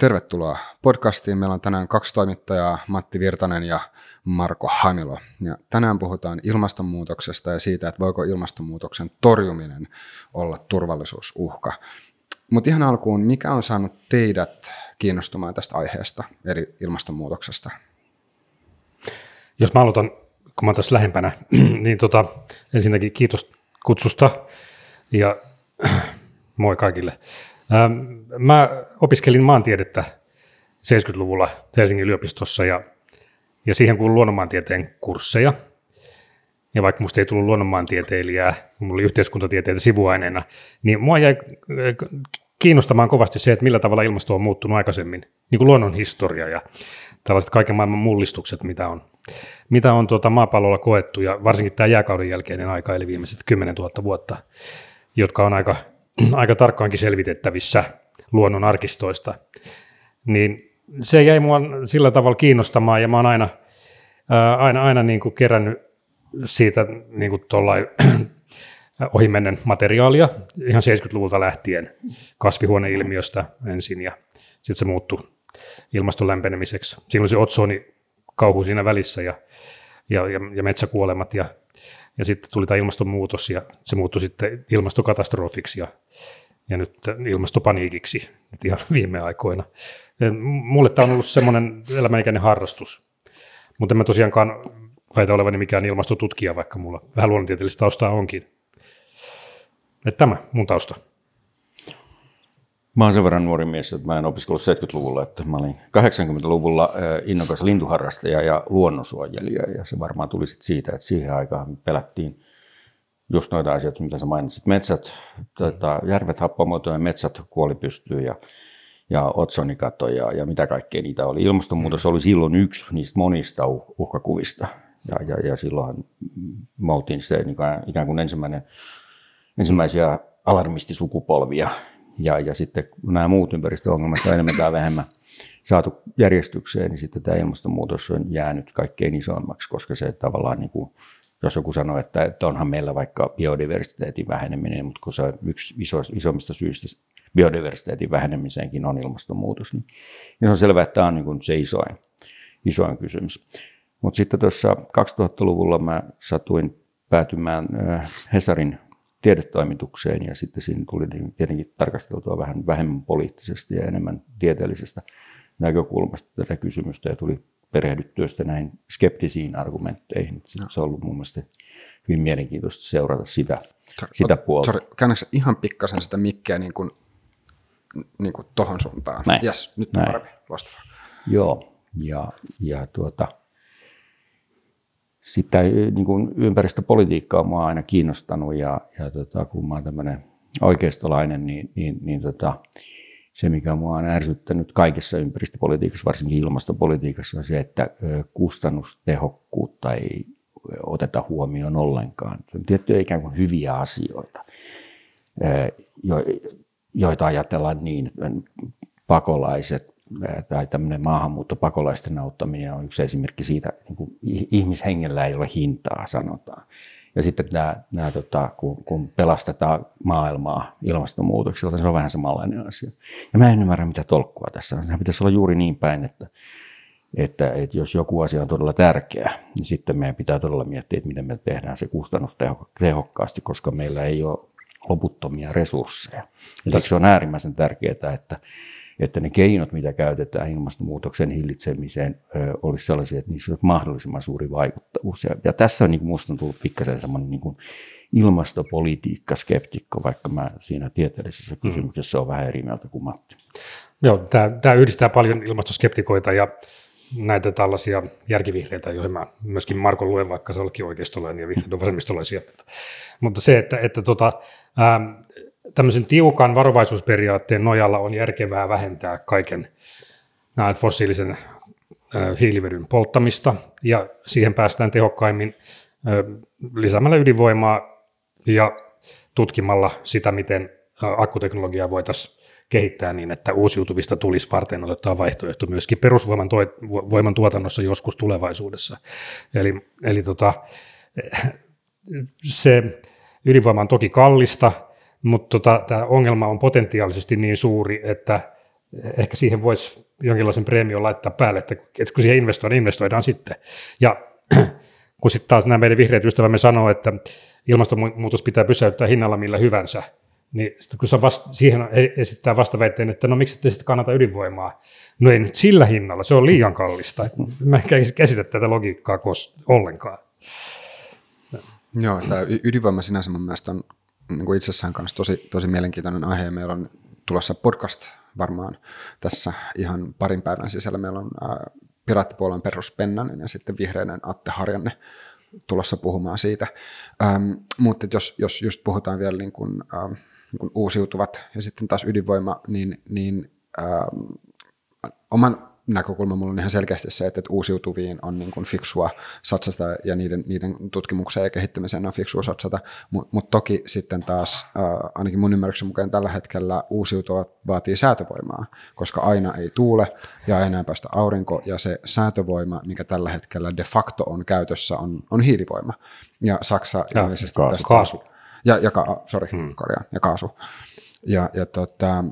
Tervetuloa podcastiin. Meillä on tänään kaksi toimittajaa, Matti Virtanen ja Marko Hamilo. Ja tänään puhutaan ilmastonmuutoksesta ja siitä, että voiko ilmastonmuutoksen torjuminen olla turvallisuusuhka. Mutta ihan alkuun, mikä on saanut teidät kiinnostumaan tästä aiheesta, eli ilmastonmuutoksesta? Jos mä aloitan, kun mä tässä lähempänä, niin tota, ensinnäkin kiitos kutsusta ja moi kaikille. Ähm, mä opiskelin maantiedettä 70-luvulla Helsingin yliopistossa ja, ja siihen kuului luonnonmaantieteen kursseja. Ja vaikka musta ei tullut luonnonmaantieteilijää, mulla oli yhteiskuntatieteitä sivuaineena, niin mua jäi äh, kiinnostamaan kovasti se, että millä tavalla ilmasto on muuttunut aikaisemmin, niin kuin luonnon historia ja tällaiset kaiken maailman mullistukset, mitä on, mitä on tuota maapallolla koettu, ja varsinkin tämä jääkauden jälkeinen aika, eli viimeiset 10 000 vuotta, jotka on aika aika tarkkaankin selvitettävissä luonnon arkistoista, niin se jäi mua sillä tavalla kiinnostamaan ja mä oon aina, ää, aina, aina niin kuin kerännyt siitä niin kuin ohimennen materiaalia ihan 70-luvulta lähtien kasvihuoneilmiöstä ensin ja sitten se muuttui ilmaston lämpenemiseksi. Siinä se otsoni kauhu siinä välissä ja, ja, ja, ja metsäkuolemat ja ja sitten tuli tämä ilmastonmuutos ja se muuttui sitten ilmastokatastrofiksi ja, ja nyt ilmastopaniikiksi nyt ihan viime aikoina. Ja mulle tämä on ollut semmoinen elämänikäinen harrastus, mutta en mä tosiaankaan väitä olevani mikään ilmastotutkija, vaikka mulla vähän luonnontieteellistä taustaa onkin. Että tämä mun tausta. Mä oon sen verran nuori mies, että mä en opiskellut 70-luvulla, että mä olin 80-luvulla innokas lintuharrastaja ja luonnonsuojelija, ja se varmaan tuli sit siitä, että siihen aikaan pelättiin just noita asioita, mitä sä mainitsit. Metsät, tota, järvet happamuotoja, metsät kuoli pystyyn ja, ja otsonikato ja, ja mitä kaikkea niitä oli. Ilmastonmuutos oli silloin yksi niistä monista uh, uhkakuvista, ja, ja, ja silloin me oltiin se niin kuin, ikään kuin ensimmäinen, ensimmäisiä alarmistisukupolvia, ja, ja sitten kun nämä muut ympäristöongelmat on enemmän tai vähemmän saatu järjestykseen, niin sitten tämä ilmastonmuutos on jäänyt kaikkein isoimmaksi, koska se tavallaan niin kuin, jos joku sanoo, että, että onhan meillä vaikka biodiversiteetin väheneminen, mutta kun se on yksi iso, isommista syistä biodiversiteetin vähenemiseenkin on ilmastonmuutos, niin, niin se on selvää, että tämä on niin kuin se isoin, isoin kysymys. Mutta sitten tuossa 2000-luvulla mä satuin päätymään Hesarin tiedetoimitukseen ja sitten siinä tuli niin tietenkin tarkasteltua vähän vähemmän poliittisesti ja enemmän tieteellisestä näkökulmasta tätä kysymystä ja tuli perehdyttyä sitten näihin skeptisiin argumentteihin. No. Se on ollut mun mielestä hyvin mielenkiintoista seurata sitä, sorry, sitä puolta. Sorry, käännätkö ihan pikkasen sitä mikkiä niin kuin, niin kuin tohon suuntaan? Näin. Yes, nyt on parempi. Loistavaa. Joo, ja, ja tuota, sitä niin kuin ympäristöpolitiikkaa mua aina kiinnostanut ja, ja tota, kun mä oon tämmöinen oikeistolainen, niin, niin, niin tota, se, mikä mua on ärsyttänyt kaikessa ympäristöpolitiikassa, varsinkin ilmastopolitiikassa, on se, että kustannustehokkuutta ei oteta huomioon ollenkaan. On tiettyjä ikään kuin hyviä asioita, joita ajatellaan niin, että pakolaiset tai tämmöinen maahanmuuttopakolaisten auttaminen on yksi esimerkki siitä, niin kuin ihmishengellä ei ole hintaa, sanotaan. Ja sitten nämä, nämä tota, kun, kun pelastetaan maailmaa ilmastonmuutokselta, se on vähän samanlainen asia. Ja mä en ymmärrä, mitä tolkkua tässä on. Sehän pitäisi olla juuri niin päin, että, että, että jos joku asia on todella tärkeä, niin sitten meidän pitää todella miettiä, että miten me tehdään se kustannustehokkaasti, koska meillä ei ole loputtomia resursseja. Ja siksi on äärimmäisen tärkeää, että että ne keinot, mitä käytetään ilmastonmuutoksen hillitsemiseen, olisi sellaisia, että niissä olisi mahdollisimman suuri vaikuttavuus. Ja, ja tässä on niin musta on tullut pikkasen semmoinen niin ilmastopolitiikka-skeptikko, vaikka mä siinä tieteellisessä mm. kysymyksessä on vähän eri mieltä kuin Matti. Joo, tämä, tämä yhdistää paljon ilmastoskeptikoita ja näitä tällaisia järkivihreitä, joihin mä myöskin Marko luen, vaikka se olikin oikeistolainen ja vihreät on vasemmistolaisia. Mutta se, että, että tota, ähm, tämmöisen tiukan varovaisuusperiaatteen nojalla on järkevää vähentää kaiken fossiilisen hiilivedyn polttamista, ja siihen päästään tehokkaimmin lisäämällä ydinvoimaa ja tutkimalla sitä, miten akkuteknologiaa voitaisiin kehittää niin, että uusiutuvista tulisi varten otetaan vaihtoehto myöskin perusvoiman voiman tuotannossa joskus tulevaisuudessa. Eli, eli tota, se ydinvoima on toki kallista, mutta tota, tämä ongelma on potentiaalisesti niin suuri, että ehkä siihen voisi jonkinlaisen preemion laittaa päälle, että, kun siihen investoidaan, investoidaan sitten. Ja kun sitten taas nämä meidän vihreät ystävämme sanoo, että ilmastonmuutos pitää pysäyttää hinnalla millä hyvänsä, niin sitten kun vasta, siihen esittää vastaväitteen, että no miksi ette sitten kannata ydinvoimaa? No ei nyt sillä hinnalla, se on liian kallista. Mä en käsitä tätä logiikkaa kos, ollenkaan. Joo, tämä ydinvoima sinänsä mun mielestä on niin kuin itsessään kanssa tosi, tosi mielenkiintoinen aihe. Meillä on tulossa podcast varmaan tässä ihan parin päivän sisällä. Meillä on äh, Piraattipuolueen Perus Pennanen ja sitten vihreinen Atte Harjanne tulossa puhumaan siitä. Ähm, mutta jos, jos just puhutaan vielä niin kuin, ähm, niin kuin uusiutuvat ja sitten taas ydinvoima, niin, niin ähm, oman näkökulma mulla on ihan selkeästi se, että, uusiutuviin on niin kuin fiksua satsata ja niiden, niiden tutkimukseen ja kehittämiseen on fiksua satsata, mutta mut toki sitten taas äh, ainakin mun ymmärryksen mukaan tällä hetkellä uusiutuvat vaatii säätövoimaa, koska aina ei tuule ja aina ei päästä aurinko ja se säätövoima, mikä tällä hetkellä de facto on käytössä, on, on hiilivoima. Ja Saksa ja, ilmeisesti kaasu. tästä... Kaasu. Ja, ja, ka, sorry, hmm. korjaan, ja kaasu. Ja, ja tota,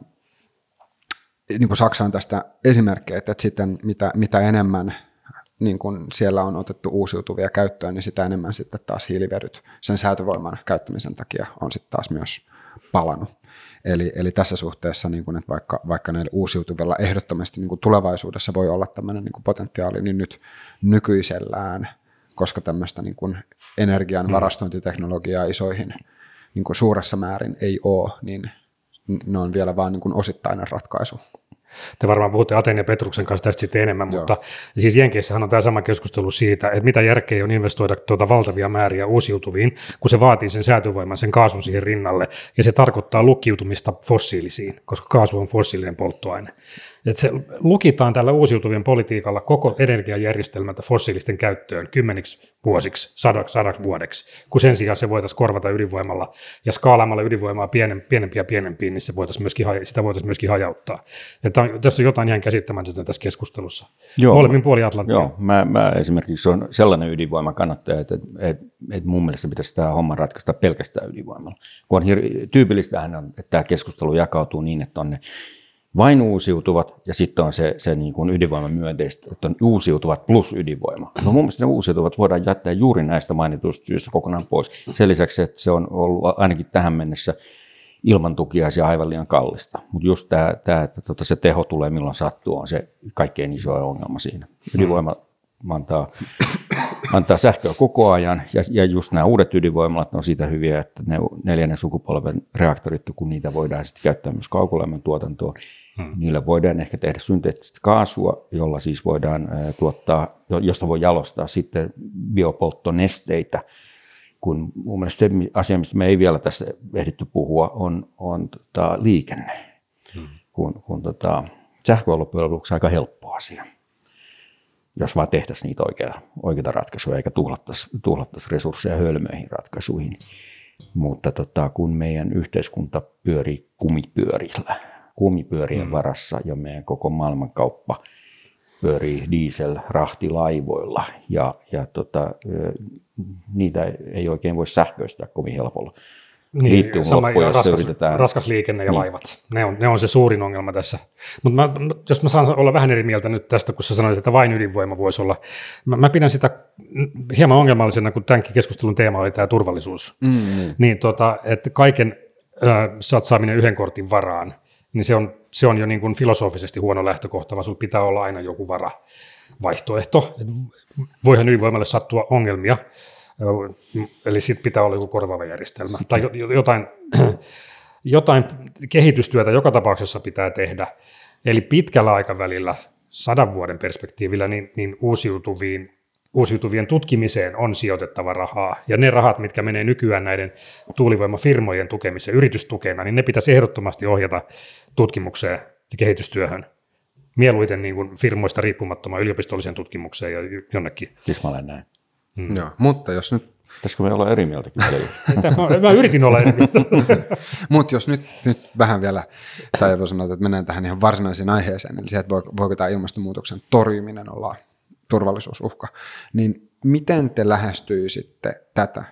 niin kuin Saksa on tästä esimerkkejä, että sitten mitä, mitä enemmän niin kun siellä on otettu uusiutuvia käyttöön, niin sitä enemmän sitten taas hiilivedyt sen säätövoiman käyttämisen takia on sitten taas myös palannut. Eli, eli tässä suhteessa, niin kun, että vaikka, vaikka näillä uusiutuvilla ehdottomasti niin tulevaisuudessa voi olla tämmöinen niin potentiaali, niin nyt nykyisellään, koska tämmöistä niin kun energian hmm. varastointiteknologiaa isoihin niin suuressa määrin ei ole, niin ne on vielä vain niin osittainen ratkaisu te varmaan puhutte Aten ja Petruksen kanssa tästä sitten enemmän, Joo. mutta siis Jenkeissähän on tämä sama keskustelu siitä, että mitä järkeä on investoida tuota valtavia määriä uusiutuviin, kun se vaatii sen säätövoiman, sen kaasun siihen rinnalle, ja se tarkoittaa lukkiutumista fossiilisiin, koska kaasu on fossiilinen polttoaine. Että se lukitaan tällä uusiutuvien politiikalla koko energiajärjestelmältä fossiilisten käyttöön kymmeniksi vuosiksi, sadaksi, sadaksi vuodeksi, kun sen sijaan se voitaisiin korvata ydinvoimalla ja skaalaamalla ydinvoimaa pienen, pienempiä pienempiin, niin se voitaisiin myöskin, sitä voitaisiin myöskin hajauttaa. Että on, tässä on jotain ihan käsittämätöntä tässä keskustelussa. Joo, Molemmin puoli Atlanttia. Joo, mä, mä esimerkiksi on sellainen ydinvoima kannattaja, että, että, että mun mielestä pitäisi tämä homma ratkaista pelkästään ydinvoimalla. Kun on hir- tyypillistähän on, että tämä keskustelu jakautuu niin, että on ne vain uusiutuvat ja sitten on se, se niin kuin ydinvoiman myönteistä, että on uusiutuvat plus ydinvoima. No mun mielestä ne uusiutuvat voidaan jättää juuri näistä mainituista syistä kokonaan pois. Sen lisäksi, että se on ollut ainakin tähän mennessä ilman tukiaisia aivan liian kallista. Mutta just tämä, tämä että tota se teho tulee milloin sattuu, on se kaikkein iso ongelma siinä. Ydinvoima antaa, antaa sähköä koko ajan, ja, ja just nämä uudet ydinvoimalat on siitä hyviä, että ne neljännen sukupolven reaktorit, kun niitä voidaan sitten käyttää myös kaukolämmön tuotantoon, hmm. niillä voidaan ehkä tehdä synteettistä kaasua, jolla siis voidaan tuottaa, josta voi jalostaa sitten biopolttonesteitä, kun mun mielestä se asia, mistä me ei vielä tässä ehditty puhua, on, on tota, liikenne, hmm. kun, kun tota, sähkö on loppujen lopuksi aika helppo asia jos vaan tehtäisiin niitä oikeita, oikeita ratkaisuja eikä tuhlattaisi, tuhlattaisi resursseja hölmöihin ratkaisuihin. Mutta tota, kun meidän yhteiskunta pyörii kumipyörillä, kumipyörien mm. varassa ja meidän koko maailmankauppa pyörii diesel-rahtilaivoilla ja, ja tota, niitä ei oikein voi sähköistää kovin helpolla niin, sama, ja raskas, yritetään. raskas liikenne ja niin. laivat. Ne on, ne on se suurin ongelma tässä. Mutta jos mä saan olla vähän eri mieltä nyt tästä, kun sä sanoit, että vain ydinvoima voisi olla. Mä, mä pidän sitä hieman ongelmallisena, kun tämänkin keskustelun teema oli tämä turvallisuus. Mm, niin. niin tota, että kaiken äh, satsaaminen yhden kortin varaan, niin se on, se on jo niin kuin filosofisesti huono lähtökohta, vaan sulla pitää olla aina joku vara vaihtoehto. Voihan ydinvoimalle sattua ongelmia, Eli sitten pitää olla joku korvaava järjestelmä. Sitten. Tai jotain, jotain kehitystyötä joka tapauksessa pitää tehdä. Eli pitkällä aikavälillä, sadan vuoden perspektiivillä, niin, niin uusiutuviin, uusiutuvien tutkimiseen on sijoitettava rahaa. Ja ne rahat, mitkä menee nykyään näiden tuulivoimafirmojen tukemiseen, yritystukena, niin ne pitäisi ehdottomasti ohjata tutkimukseen ja kehitystyöhön. Mieluiten niin kuin firmoista riippumattomaan yliopistolliseen tutkimukseen ja jonnekin. Tismalleen näin. Mm. Joo, mutta jos nyt... Pitäisikö me olla eri mieltäkin välillä? mä, yritin olla eri mieltä. mutta jos nyt, nyt vähän vielä, tai voi sanoa, että mennään tähän ihan varsinaiseen aiheeseen, eli se, että voiko tämä ilmastonmuutoksen torjuminen olla turvallisuusuhka, niin miten te lähestyisitte tätä,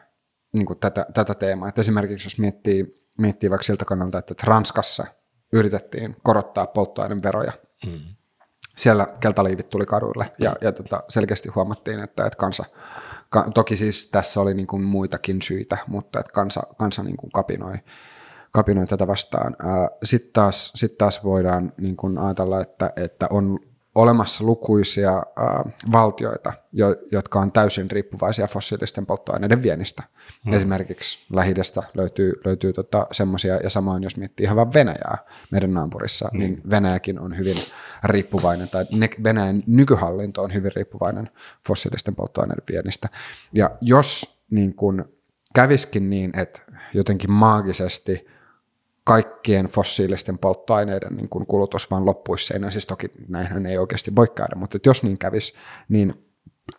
niin kuin tätä, tätä teemaa? Että esimerkiksi jos miettii, miettii vaikka siltä kannalta, että Ranskassa yritettiin korottaa polttoaineveroja. Mm. Siellä keltaliivit tuli kaduille ja, ja tota, selkeästi huomattiin, että, että kansa, ka, toki siis tässä oli niin kuin muitakin syitä, mutta että kansa, kansa niin kuin kapinoi, kapinoi tätä vastaan. Sitten taas, sit taas voidaan niin kuin ajatella, että, että on olemassa lukuisia äh, valtioita, jo, jotka on täysin riippuvaisia fossiilisten polttoaineiden viennistä. Hmm. Esimerkiksi lähi löytyy, löytyy tota semmoisia, ja samoin jos miettii ihan vain Venäjää meidän naapurissa, hmm. niin Venäjäkin on hyvin riippuvainen, tai ne, Venäjän nykyhallinto on hyvin riippuvainen fossiilisten polttoaineiden viennistä. Ja jos niin kun käviskin niin, että jotenkin maagisesti – kaikkien fossiilisten polttoaineiden niin kuin kulutus vaan loppuisi seinään. Siis toki näinhän ei oikeasti voi käydä, mutta jos niin kävisi, niin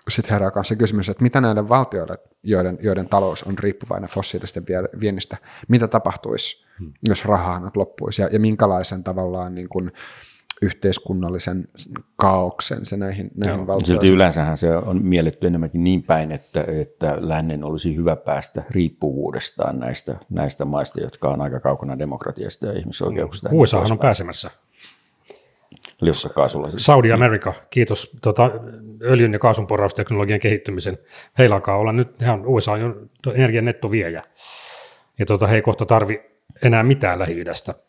sitten herää se kysymys, että mitä näiden valtioille, joiden, joiden talous on riippuvainen fossiilisten viennistä, mitä tapahtuisi, hmm. jos rahaa loppuisi ja, ja minkälaisen tavallaan niin kuin, yhteiskunnallisen kaauksen se näihin, näihin valtioihin. Silti yleensähän se on mielletty enemmänkin niin päin, että, että lännen olisi hyvä päästä riippuvuudestaan näistä, näistä maista, jotka on aika kaukana demokratiasta ja ihmisoikeuksista. Mm. USA on pääsemässä. Siis. Saudi America, kiitos tota, öljyn ja kaasun porausteknologian kehittymisen. Heillä alkaa olla nyt, he on, USA on energian nettoviejä. Ja tota, he ei kohta tarvi enää mitään lähi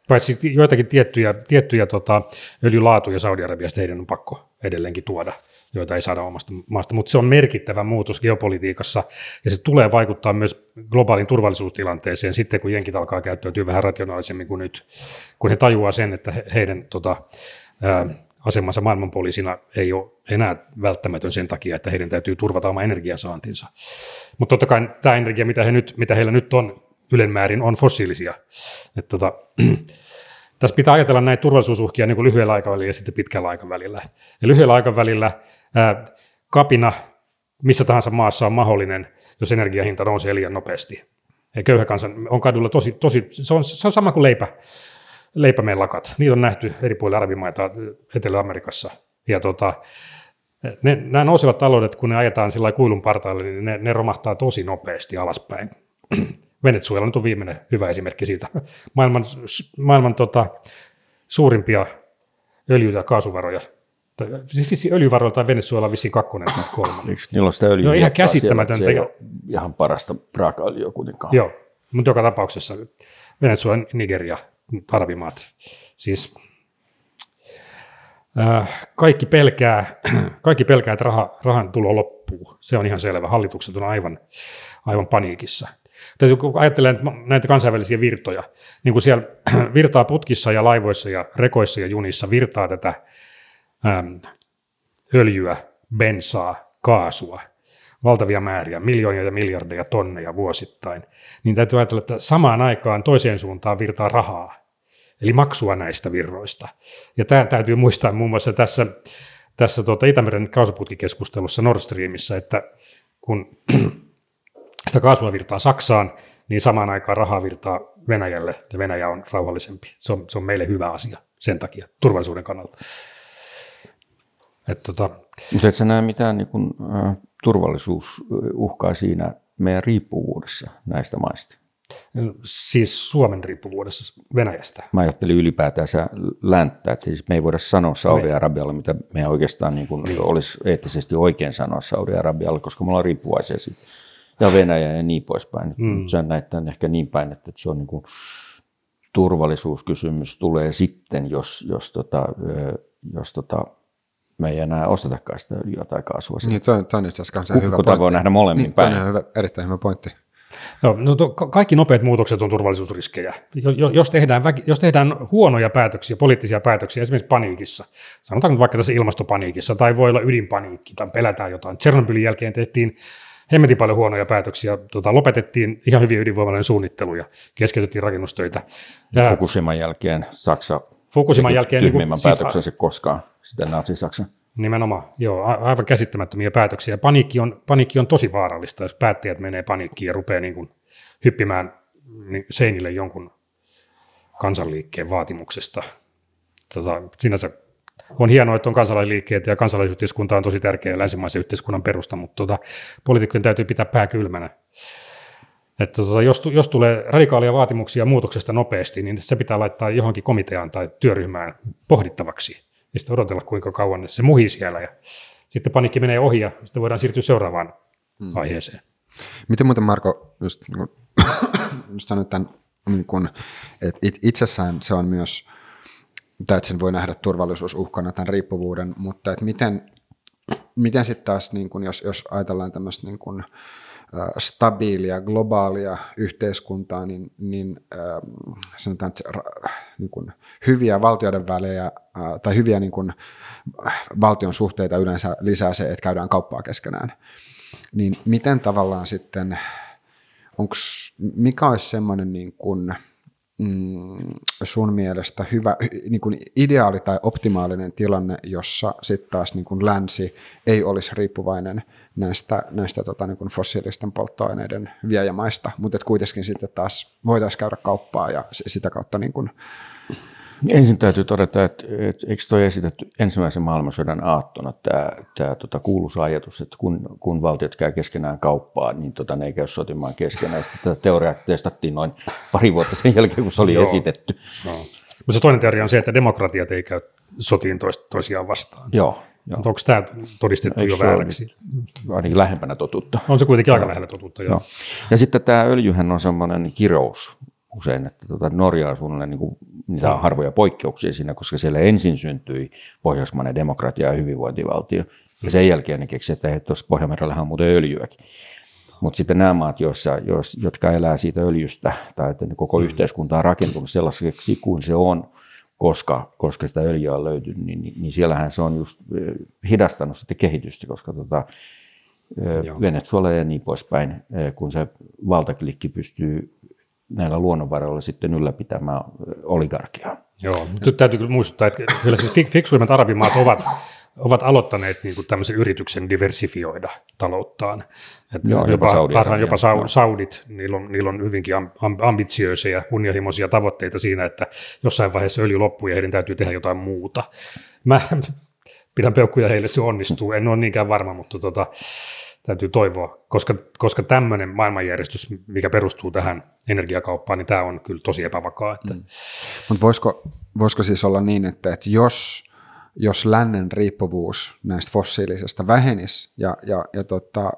Paitsi joitakin tiettyjä, tiettyjä tota, öljylaatuja Saudi-Arabiasta heidän on pakko edelleenkin tuoda, joita ei saada omasta maasta. Mutta se on merkittävä muutos geopolitiikassa ja se tulee vaikuttaa myös globaalin turvallisuustilanteeseen sitten, kun jenkit alkaa käyttäytyä vähän rationaalisemmin kuin nyt, kun he tajuaa sen, että heidän tota, ää, asemansa maailmanpoliisina ei ole enää välttämätön sen takia, että heidän täytyy turvata oma energiasaantinsa. Mutta totta kai tämä energia, mitä, he nyt, mitä heillä nyt on, ylenmäärin on fossiilisia. Et tota, tässä pitää ajatella näitä turvallisuusuhkia niin kuin lyhyellä aikavälillä ja sitten pitkällä aikavälillä. Ja lyhyellä aikavälillä ää, kapina missä tahansa maassa on mahdollinen, jos energiahinta nousee liian nopeasti. Ja köyhä kansa on kadulla tosi, tosi se, on, se on sama kuin leipä, leipämellakat. Niitä on nähty eri puolilla arabimaita Etelä-Amerikassa. Ja tota, ne, nämä nousevat taloudet, kun ne ajetaan sillä kuilun partaalle, niin ne, ne romahtaa tosi nopeasti alaspäin. Venezuela nyt on viimeinen hyvä esimerkki siitä. Maailman, maailman tota, suurimpia öljy- ja kaasuvaroja. Siis öljyvaroja tai Venezuela vissiin kakkonen tai kolmannen. Eikö niillä on sitä öljyä? No ihan käsittämätöntä. Se ei ole ihan parasta raakaöljyä kuitenkaan. Joo, mutta joka tapauksessa Venezuela, Nigeria, arabimaat. Siis äh, kaikki pelkää, kaikki pelkää, että raha, rahan tulo loppuu. Se on ihan selvä. Hallitukset on aivan, aivan paniikissa. Täytyy, kun ajattelee näitä kansainvälisiä virtoja, niin kuin siellä virtaa putkissa ja laivoissa ja rekoissa ja junissa virtaa tätä äm, öljyä, bensaa, kaasua, valtavia määriä, miljoonia ja miljardeja tonneja vuosittain, niin täytyy ajatella, että samaan aikaan toiseen suuntaan virtaa rahaa, eli maksua näistä virroista. Ja tämä täytyy muistaa muun muassa tässä, tässä tuota Itämeren kaasuputkikeskustelussa Nord Streamissa, että kun sitä kaasua virtaa Saksaan, niin samaan aikaan rahaa virtaa Venäjälle, ja Venäjä on rauhallisempi. Se on, se on meille hyvä asia sen takia, turvallisuuden kannalta. Että, tota... Mutta et sä näe mitään niin kun, äh, turvallisuusuhkaa siinä meidän riippuvuudessa näistä maista? Siis Suomen riippuvuudessa Venäjästä. Mä ajattelin ylipäätään länttä, että siis me ei voida sanoa Saudi-Arabialle, mitä me oikeastaan niin kuin niin. olisi eettisesti oikein sanoa Saudi-Arabialle, koska me ollaan riippuvaisia siitä ja Venäjä ja niin poispäin. Mm. Se näyttää ehkä niin päin, että se on niin kuin turvallisuuskysymys tulee sitten, jos, jos, tota, jos tota, me ei enää ostetakaan sitä öljyä tai kaasua. Niin, toi, toi on itse asiassa hyvä pointti. voi nähdä molemmin niin, päin. on hyvä, erittäin hyvä pointti. Joo, no to, kaikki nopeat muutokset on turvallisuusriskejä. Jos tehdään, jos tehdään huonoja päätöksiä, poliittisia päätöksiä, esimerkiksi paniikissa, sanotaanko vaikka tässä ilmastopaniikissa, tai voi olla ydinpaniikki, tai pelätään jotain. Tsernobylin jälkeen tehtiin hemmetin paljon huonoja päätöksiä. Tota, lopetettiin ihan hyvin ydinvoimalainen suunnittelu ja keskeytettiin rakennustöitä. Ja Fukushiman jälkeen Saksa Fukushiman jälkeen niin kuin, päätöksensä siis, koskaan, sitä natsi-Saksa. Nimenomaan, joo, aivan käsittämättömiä päätöksiä. Paniikki on, paniikki on tosi vaarallista, jos päättäjät menee paniikkiin ja rupeaa niin kuin hyppimään niin seinille jonkun kansanliikkeen vaatimuksesta. Tota, sinänsä on hienoa, että on kansalaisliikkeet ja kansalaisyhteiskunta on tosi tärkeä länsimaisen yhteiskunnan perusta, mutta tuota, poliitikkojen täytyy pitää pää kylmänä. Että tota, jos, jos tulee radikaalia vaatimuksia muutoksesta nopeasti, niin se pitää laittaa johonkin komiteaan tai työryhmään pohdittavaksi. Ja sitten odotella, kuinka kauan se muhii siellä. Ja sitten panikki menee ohi ja sitten voidaan siirtyä seuraavaan mm. aiheeseen. Miten muuten Marko, just, niin just sanoit tämän, niin kun, että it, itsessään se on myös, tai että sen voi nähdä turvallisuusuhkana tämän riippuvuuden, mutta että miten, miten sitten taas, niin kun, jos, jos ajatellaan tämmöistä niin kun, stabiilia, globaalia yhteiskuntaa, niin, niin äh, sanotaan, että niin kuin hyviä valtioiden välejä äh, tai hyviä niin kuin, valtion suhteita yleensä lisää se, että käydään kauppaa keskenään. Niin miten tavallaan sitten, onks, mikä olisi semmoinen niin kuin, mm, sun mielestä hyvä, niin kuin ideaali tai optimaalinen tilanne, jossa sitten taas niin kuin länsi ei olisi riippuvainen näistä, näistä tota, niin kuin fossiilisten polttoaineiden viejämaista, mutta kuitenkin sitten taas voitaisiin käydä kauppaa ja sitä kautta niin kuin Ensin täytyy todeta, että, että eikö tuo esitetty ensimmäisen maailmansodan aattona tämä, tämä tota, kuuluisa ajatus, että kun, kun valtiot käy keskenään kauppaa, niin tota, ne ei käy sotimaan keskenään. Sitten tätä teoriaa testattiin noin pari vuotta sen jälkeen, kun se oli Joo. esitetty. No. Mutta se toinen teoria on se, että demokratiat ei käy sotiin toisiaan vastaan. Joo. Joo. onko tämä todistettu Eikö jo vääräksi? Ainakin lähempänä totuutta. On se kuitenkin aika lähellä totuutta, joo. joo. Ja sitten tämä öljyhän on semmoinen kirous usein, että tuota Norja on suunnilleen niin kuin, niitä on harvoja poikkeuksia siinä, koska siellä ensin syntyi pohjoismainen demokratia ja hyvinvointivaltio. Ja sen jälkeen ne keksivät, että hei, tuossa Pohjanmerellähän on muuten öljyäkin. Mutta sitten nämä maat, joissa, jos, jotka elää siitä öljystä, tai että koko mm. yhteiskunta on rakentunut sellaiseksi kuin se on, koska, koska sitä öljyä on löytynyt, niin, niin, niin siellähän se on just hidastanut sitten kehitystä, koska tota, Venezuela ja niin poispäin, kun se valtaklikki pystyy näillä luonnonvaroilla sitten ylläpitämään oligarkiaa. Joo, nyt täytyy kyllä muistuttaa, että kyllä siis fiksuimmat arabimaat ovat, ovat aloittaneet niin kuin tämmöisen yrityksen diversifioida talouttaan. Että Joo, jopa, jopa, parhaan, jopa sa- Saudit, niillä on, niillä on hyvinkin ambitioisia ja kunnianhimoisia tavoitteita siinä, että jossain vaiheessa öljy loppuu ja heidän täytyy tehdä jotain muuta. Mä pidän peukkuja heille, että se onnistuu. En ole niinkään varma, mutta tota, täytyy toivoa, koska, koska tämmöinen maailmanjärjestys, mikä perustuu tähän energiakauppaan, niin tämä on kyllä tosi epävakaa. Että... Mm. Mutta voisiko, voisiko siis olla niin, että, että jos, jos lännen riippuvuus näistä fossiilisesta vähenisi ja, ja, ja tota,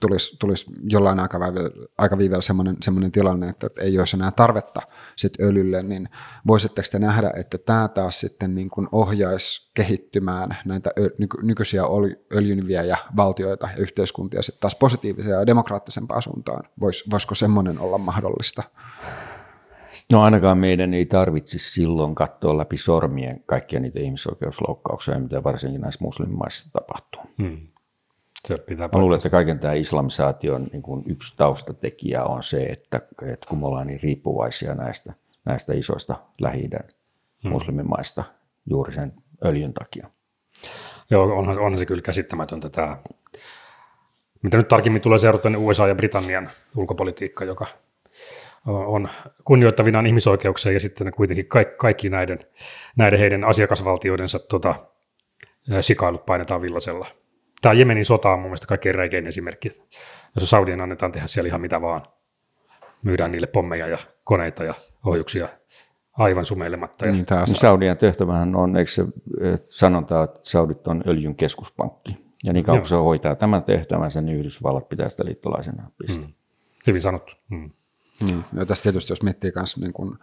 tulisi, tulisi jollain aikaviivellä semmoinen, semmoinen tilanne, että, että ei olisi enää tarvetta sit öljylle, niin voisitteko te nähdä, että tämä taas sitten niin kuin ohjaisi kehittymään näitä nyky, nykyisiä öljynviejä valtioita ja yhteiskuntia sitten taas positiiviseen ja demokraattisempaan suuntaan? Vois, voisiko semmoinen olla mahdollista? No ainakaan meidän ei tarvitsisi silloin katsoa läpi sormien kaikkia niitä ihmisoikeusloukkauksia, mitä varsinkin näissä muslimimaissa tapahtuu. Hmm. Se pitää Mä luulen, että kaiken tämä islamisaation niin kuin yksi taustatekijä on se, että, että kun me ollaan niin riippuvaisia näistä, näistä isoista lähi hmm. muslimimaista juuri sen öljyn takia. Joo, onhan, onhan se kyllä käsittämätöntä tämä, mitä nyt tarkemmin tulee seurata, niin USA ja Britannian ulkopolitiikka, joka on kunnioittavinaan ihmisoikeuksia ja sitten kuitenkin kaikki, kaikki näiden, näiden heidän asiakasvaltioidensa tota, sikailut painetaan villasella – Tämä Jemenin sota on mun mielestä kaikkein räikein esimerkki. Jos Saudien annetaan tehdä siellä ihan mitä vaan, myydään niille pommeja ja koneita ja ohjuksia aivan sumeilematta. Niin, tämä Saudien tehtävähän on, eikö se sanotaan, että Saudit on öljyn keskuspankki. Ja niin kauan kun se hoitaa tämän tehtävänsä, niin Yhdysvallat pitää sitä liittolaisena piste. Hmm. Hyvin sanottu. Hmm. Niin, ja tässä tietysti jos miettii myös niin kuin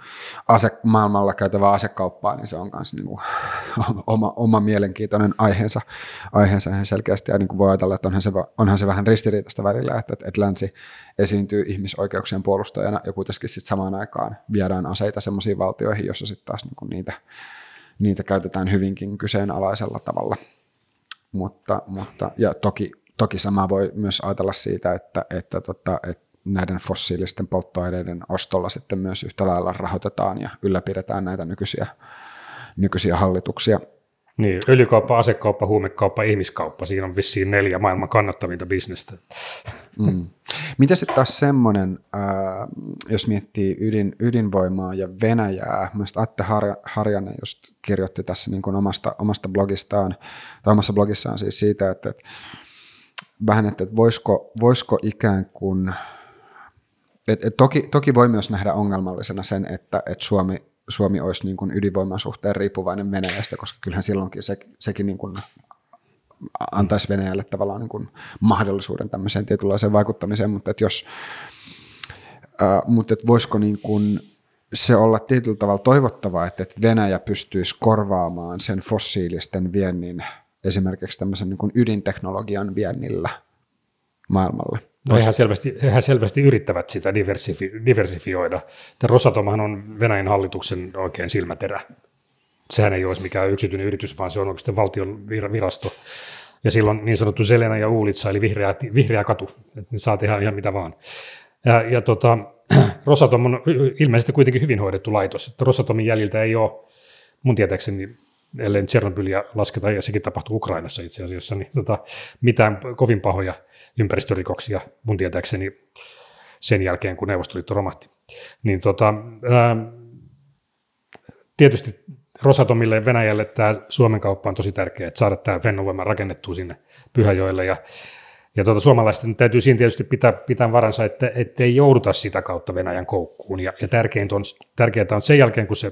ase, maailmalla käytävää asekauppaa, niin se on myös niin kuin oma, oma mielenkiintoinen aiheensa, aiheensa ihan selkeästi. Ja niin kuin voi ajatella, että onhan se, onhan se vähän ristiriitaista välillä, että, että länsi esiintyy ihmisoikeuksien puolustajana ja kuitenkin sitten samaan aikaan viedään aseita sellaisiin valtioihin, joissa sitten taas niin kuin niitä, niitä käytetään hyvinkin kyseenalaisella tavalla. Mutta, mutta, ja toki, toki sama voi myös ajatella siitä, että, että, tota, että näiden fossiilisten polttoaineiden ostolla sitten myös yhtä lailla rahoitetaan ja ylläpidetään näitä nykyisiä, nykyisiä hallituksia. Niin, öljykauppa, asekauppa, huumekauppa, ihmiskauppa, siinä on vissiin neljä maailman kannattavinta bisnestä. Mm. Mitä sitten taas semmoinen, äh, jos miettii ydin, ydinvoimaa ja Venäjää, mielestäni Atte Har, Harjanne just kirjoitti tässä niin kuin omasta, omasta blogistaan, tai omassa blogissaan siis siitä, että, että vähän, että voisiko, voisiko ikään kuin et, et toki, toki voi myös nähdä ongelmallisena sen, että et Suomi, Suomi olisi niin kuin ydinvoiman suhteen riippuvainen Venäjästä, koska kyllähän silloinkin se, sekin niin kuin antaisi Venäjälle tavallaan niin kuin mahdollisuuden tämmöiseen tietynlaiseen vaikuttamiseen, mutta että jos, ää, mutta että voisiko niin kuin se olla tietyllä tavalla toivottavaa, että, että Venäjä pystyisi korvaamaan sen fossiilisten viennin esimerkiksi tämmöisen niin kuin ydinteknologian viennillä maailmalle. No hehän selvästi, hehän selvästi yrittävät sitä diversifi, diversifioida. Ja Rosatomhan on Venäjän hallituksen oikein silmäterä. Sehän ei olisi mikään yksityinen yritys, vaan se on oikeasti valtion virasto. Ja silloin niin sanottu Selena ja Uulitsa, eli vihreä, vihreä katu, että ne saa tehdä ihan mitä vaan. Ja, ja tota, Rosatom on ilmeisesti kuitenkin hyvin hoidettu laitos. Että Rosatomin jäljiltä ei ole mun tietääkseni ellei Tsernobylia lasketa, ja sekin tapahtui Ukrainassa itse asiassa, niin tota, mitään kovin pahoja ympäristörikoksia mun tietääkseni sen jälkeen, kun Neuvostoliitto romahti. Niin tota, ää, tietysti Rosatomille ja Venäjälle tämä Suomen kauppa on tosi tärkeää, että saada tämä Fennovoima rakennettua sinne Pyhäjoelle, ja ja tuota, suomalaisten täytyy siinä tietysti pitää, pitää varansa, että ei jouduta sitä kautta Venäjän koukkuun. Ja, ja tärkeintä, on, tärkeintä on sen jälkeen, kun se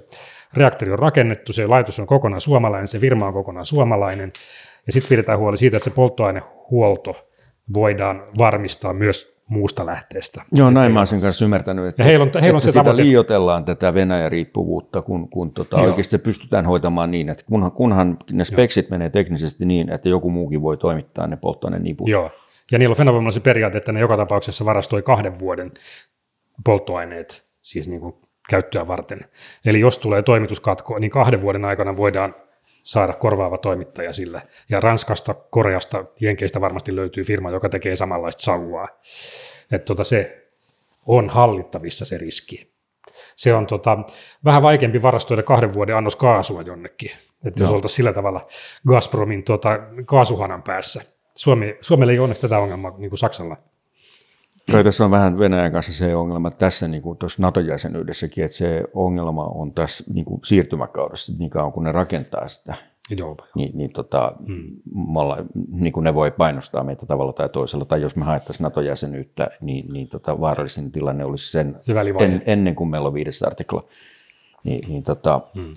reaktori on rakennettu, se laitos on kokonaan suomalainen, se firma on kokonaan suomalainen, ja sitten pidetään huoli siitä, että se polttoainehuolto voidaan varmistaa myös muusta lähteestä. Joo, näin mä olisin kanssa ymmärtänyt, että, ja heillä on, heillä on että se tavoite. liioitellaan tätä Venäjän-riippuvuutta, kun, kun tota, oikeasti se pystytään hoitamaan niin, että kunhan, kunhan ne speksit Joo. menee teknisesti niin, että joku muukin voi toimittaa ne polttoaineniput. Joo, ja niillä on Fennovoimalla se periaate, että ne joka tapauksessa varastoi kahden vuoden polttoaineet, siis niin kuin käyttöä varten. Eli jos tulee toimituskatko, niin kahden vuoden aikana voidaan saada korvaava toimittaja sille. Ja Ranskasta, Koreasta, Jenkeistä varmasti löytyy firma, joka tekee samanlaista sauvaa. Että tota se on hallittavissa se riski. Se on tota, vähän vaikeampi varastoida kahden vuoden annos kaasua jonnekin. Että jos oltaisiin sillä tavalla Gazpromin tota, kaasuhanan päässä. Suomi, Suomella ei onneksi tätä ongelmaa niin kuin Saksalla. Kai tässä on vähän Venäjän kanssa se ongelma tässä niin kuin tuossa NATO-jäsenyydessäkin, että se ongelma on tässä niin kuin siirtymäkaudessa, niin kauan kun ne rakentaa sitä, Joo. niin, niin, tota, hmm. olla, niin kuin ne voi painostaa meitä tavalla tai toisella. Tai jos me haettaisiin NATO-jäsenyyttä, niin, niin tota, vaarallisin tilanne olisi sen se en, ennen kuin meillä on viides artikla. Niin, niin tota, hmm.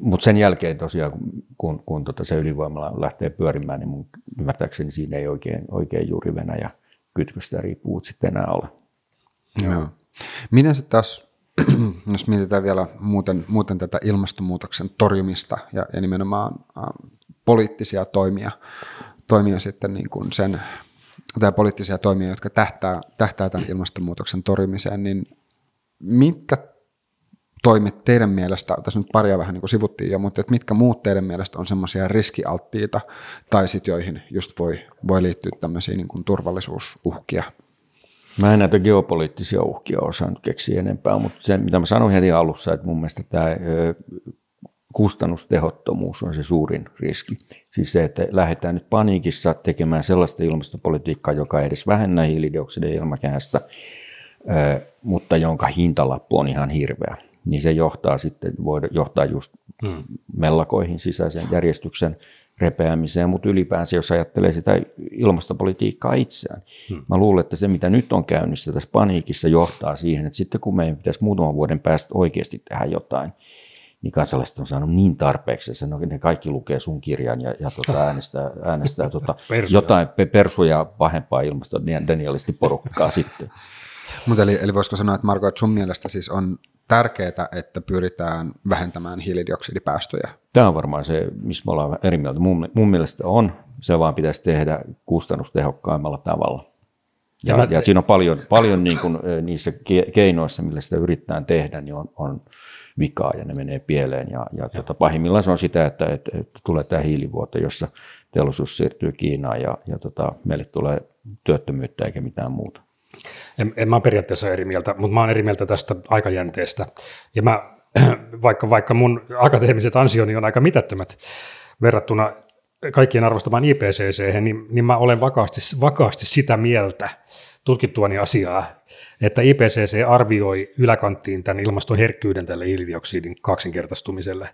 Mutta sen jälkeen tosiaan, kun, kun tota se ylivoimalla lähtee pyörimään, niin mun ymmärtääkseni siinä ei oikein, oikein juuri Venäjä – kytköstä riippuvuutta sitten enää ole. Joo. Miten sitten taas, jos mietitään vielä muuten, muuten tätä ilmastonmuutoksen torjumista ja, ja nimenomaan ä, poliittisia toimia, toimia sitten niin kuin sen, tai poliittisia toimia, jotka tähtää, tähtää tämän ilmastonmuutoksen torjumiseen, niin mitkä toimet teidän mielestä, tässä nyt paria vähän niin sivuttiin jo, mutta että mitkä muut teidän mielestä on semmoisia riskialttiita tai sitten joihin just voi, voi liittyä tämmöisiä niin kuin turvallisuusuhkia? Mä en näitä geopoliittisia uhkia osannut keksiä enempää, mutta se mitä mä sanoin heti alussa, että mun mielestä tämä kustannustehottomuus on se suurin riski. Siis se, että lähdetään nyt paniikissa tekemään sellaista ilmastopolitiikkaa, joka ei edes vähennä hiilidioksidin ilmakehästä, mutta jonka hintalappu on ihan hirveä niin se johtaa sitten, voi johtaa just hmm. mellakoihin sisäisen järjestyksen repeämiseen, mutta ylipäänsä jos ajattelee sitä ilmastopolitiikkaa itseään. Hmm. Mä luulen, että se mitä nyt on käynnissä tässä paniikissa johtaa siihen, että sitten kun meidän pitäisi muutaman vuoden päästä oikeasti tehdä jotain, niin kansalaiset on saanut niin tarpeeksi, että no, ne kaikki lukee sun kirjan ja, ja tuota, äänestää, äänestää tuota, jotain persuja pahempaa ilmasto porukkaa sitten. Mutta eli, eli voisiko sanoa, että Marko, että sun mielestä siis on tärkeää, että pyritään vähentämään hiilidioksidipäästöjä? Tämä on varmaan se, missä me ollaan eri mieltä. Mun, mun mielestä on. Se vaan pitäisi tehdä kustannustehokkaimmalla tavalla. Ja, ja, ja siinä on paljon, paljon niin kuin, niissä keinoissa, millä sitä yritetään tehdä, niin on, on vikaa ja ne menee pieleen. Ja, ja, ja. Tota, pahimmillaan se on sitä, että, että, että tulee tämä hiilivuoto, jossa teollisuus siirtyy Kiinaan ja, ja tota, meille tulee työttömyyttä eikä mitään muuta. En, en mä periaatteessa eri mieltä, mutta mä oon eri mieltä tästä aikajänteestä. Ja mä, vaikka, vaikka mun akateemiset ansioni on aika mitättömät verrattuna kaikkien arvostamaan IPCC, niin, niin mä olen vakaasti, vakaasti sitä mieltä tutkittuani asiaa, että IPCC arvioi yläkanttiin tämän ilmaston herkkyyden tälle hiilidioksidin kaksinkertaistumiselle,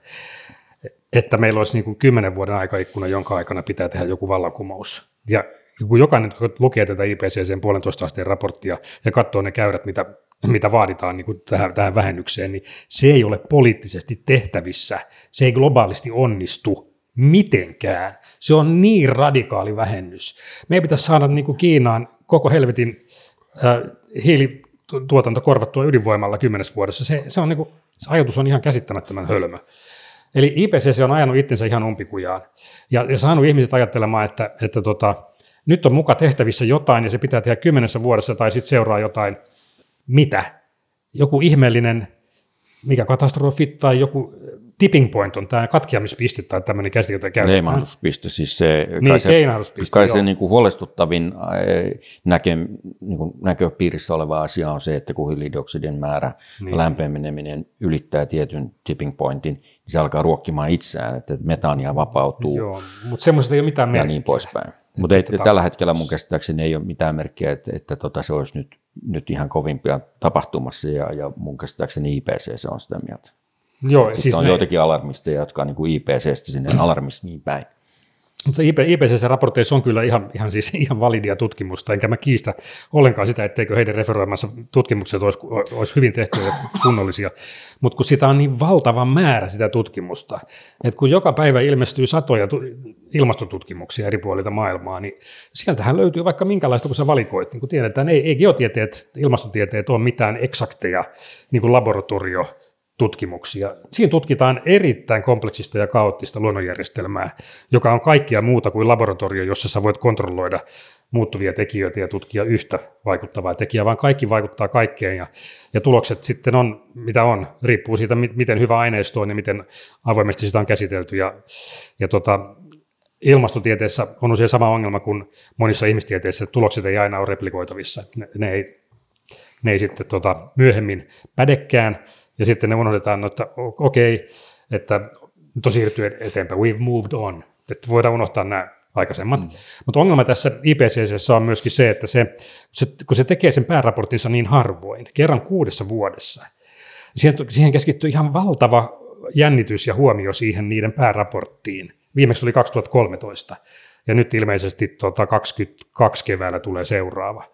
että meillä olisi niin kuin kymmenen vuoden aikaikkuna, jonka aikana pitää tehdä joku vallankumous. Ja kun jokainen lukee tätä IPCCn puolentoista asteen raporttia ja katsoo ne käyrät, mitä, mitä vaaditaan niin kuin tähän, tähän vähennykseen, niin se ei ole poliittisesti tehtävissä, se ei globaalisti onnistu mitenkään. Se on niin radikaali vähennys. Meidän pitäisi saada niin kuin Kiinaan koko helvetin äh, hiilituotanto korvattua ydinvoimalla kymmenessä vuodessa. Se, se, on niin kuin, se ajatus on ihan käsittämättömän hölmö. Eli IPCC on ajanut itsensä ihan umpikujaan ja, ja saanut ihmiset ajattelemaan, että, että tota, nyt on muka tehtävissä jotain ja se pitää tehdä kymmenessä vuodessa tai sitten seuraa jotain, mitä? Joku ihmeellinen, mikä katastrofi tai joku tipping point on tämä katkeamispiste tai tämmöinen käsite, jota käytetään. Leimahduspiste, siis se, niin, kai se, kai se niin kuin huolestuttavin näke, niin kuin näköpiirissä oleva asia on se, että kun hiilidioksidin määrä niin. lämpeneminen ylittää tietyn tipping pointin, niin se alkaa ruokkimaan itseään, että metaania vapautuu. Joo, mutta semmoista ei ole mitään merkkiä. Ja niin poispäin. Mutta tällä hetkellä mun käsittääkseni ei ole mitään merkkiä, että, että tota, se olisi nyt, nyt ihan kovimpia tapahtumassa ja, ja mun käsittääkseni IPC se on sitä mieltä. Joo, Sitten siis on ne... joitakin alarmisteja, jotka on niin kuin IPCstä sinne alarmismiin päin. Mutta IPCC-raporteissa on kyllä ihan, ihan, siis ihan validia tutkimusta, enkä mä kiistä ollenkaan sitä, etteikö heidän referoimassa tutkimukset olisi, olisi hyvin tehtyjä ja kunnollisia. Mutta kun sitä on niin valtava määrä sitä tutkimusta, että kun joka päivä ilmestyy satoja ilmastotutkimuksia eri puolilta maailmaa, niin sieltähän löytyy vaikka minkälaista, kun sä valikoit. Niin kun tiedetään, ei, ei geotieteet, ilmastotieteet ole mitään eksakteja niin kuin laboratorio tutkimuksia. Siinä tutkitaan erittäin kompleksista ja kaoottista luonnonjärjestelmää, joka on kaikkia muuta kuin laboratorio, jossa sä voit kontrolloida muuttuvia tekijöitä ja tutkia yhtä vaikuttavaa tekijää, vaan kaikki vaikuttaa kaikkeen ja, ja tulokset sitten on, mitä on, riippuu siitä, miten hyvä aineisto on ja miten avoimesti sitä on käsitelty. Ja, ja tota, ilmastotieteessä on usein sama ongelma kuin monissa ihmistieteissä, että tulokset ei aina ole replikoitavissa. Ne, ne ei, ne ei sitten tota, myöhemmin pädekään, ja sitten ne unohdetaan, no, että okei, okay, että nyt on siirtyy eteenpäin, we've moved on, että voidaan unohtaa nämä aikaisemmat. Mm. Mutta ongelma tässä IPCC on myöskin se, että se, se, kun se tekee sen pääraporttinsa niin harvoin, kerran kuudessa vuodessa, siihen, siihen keskittyy ihan valtava jännitys ja huomio siihen niiden pääraporttiin. Viimeksi oli 2013, ja nyt ilmeisesti tota 22 keväällä tulee seuraava.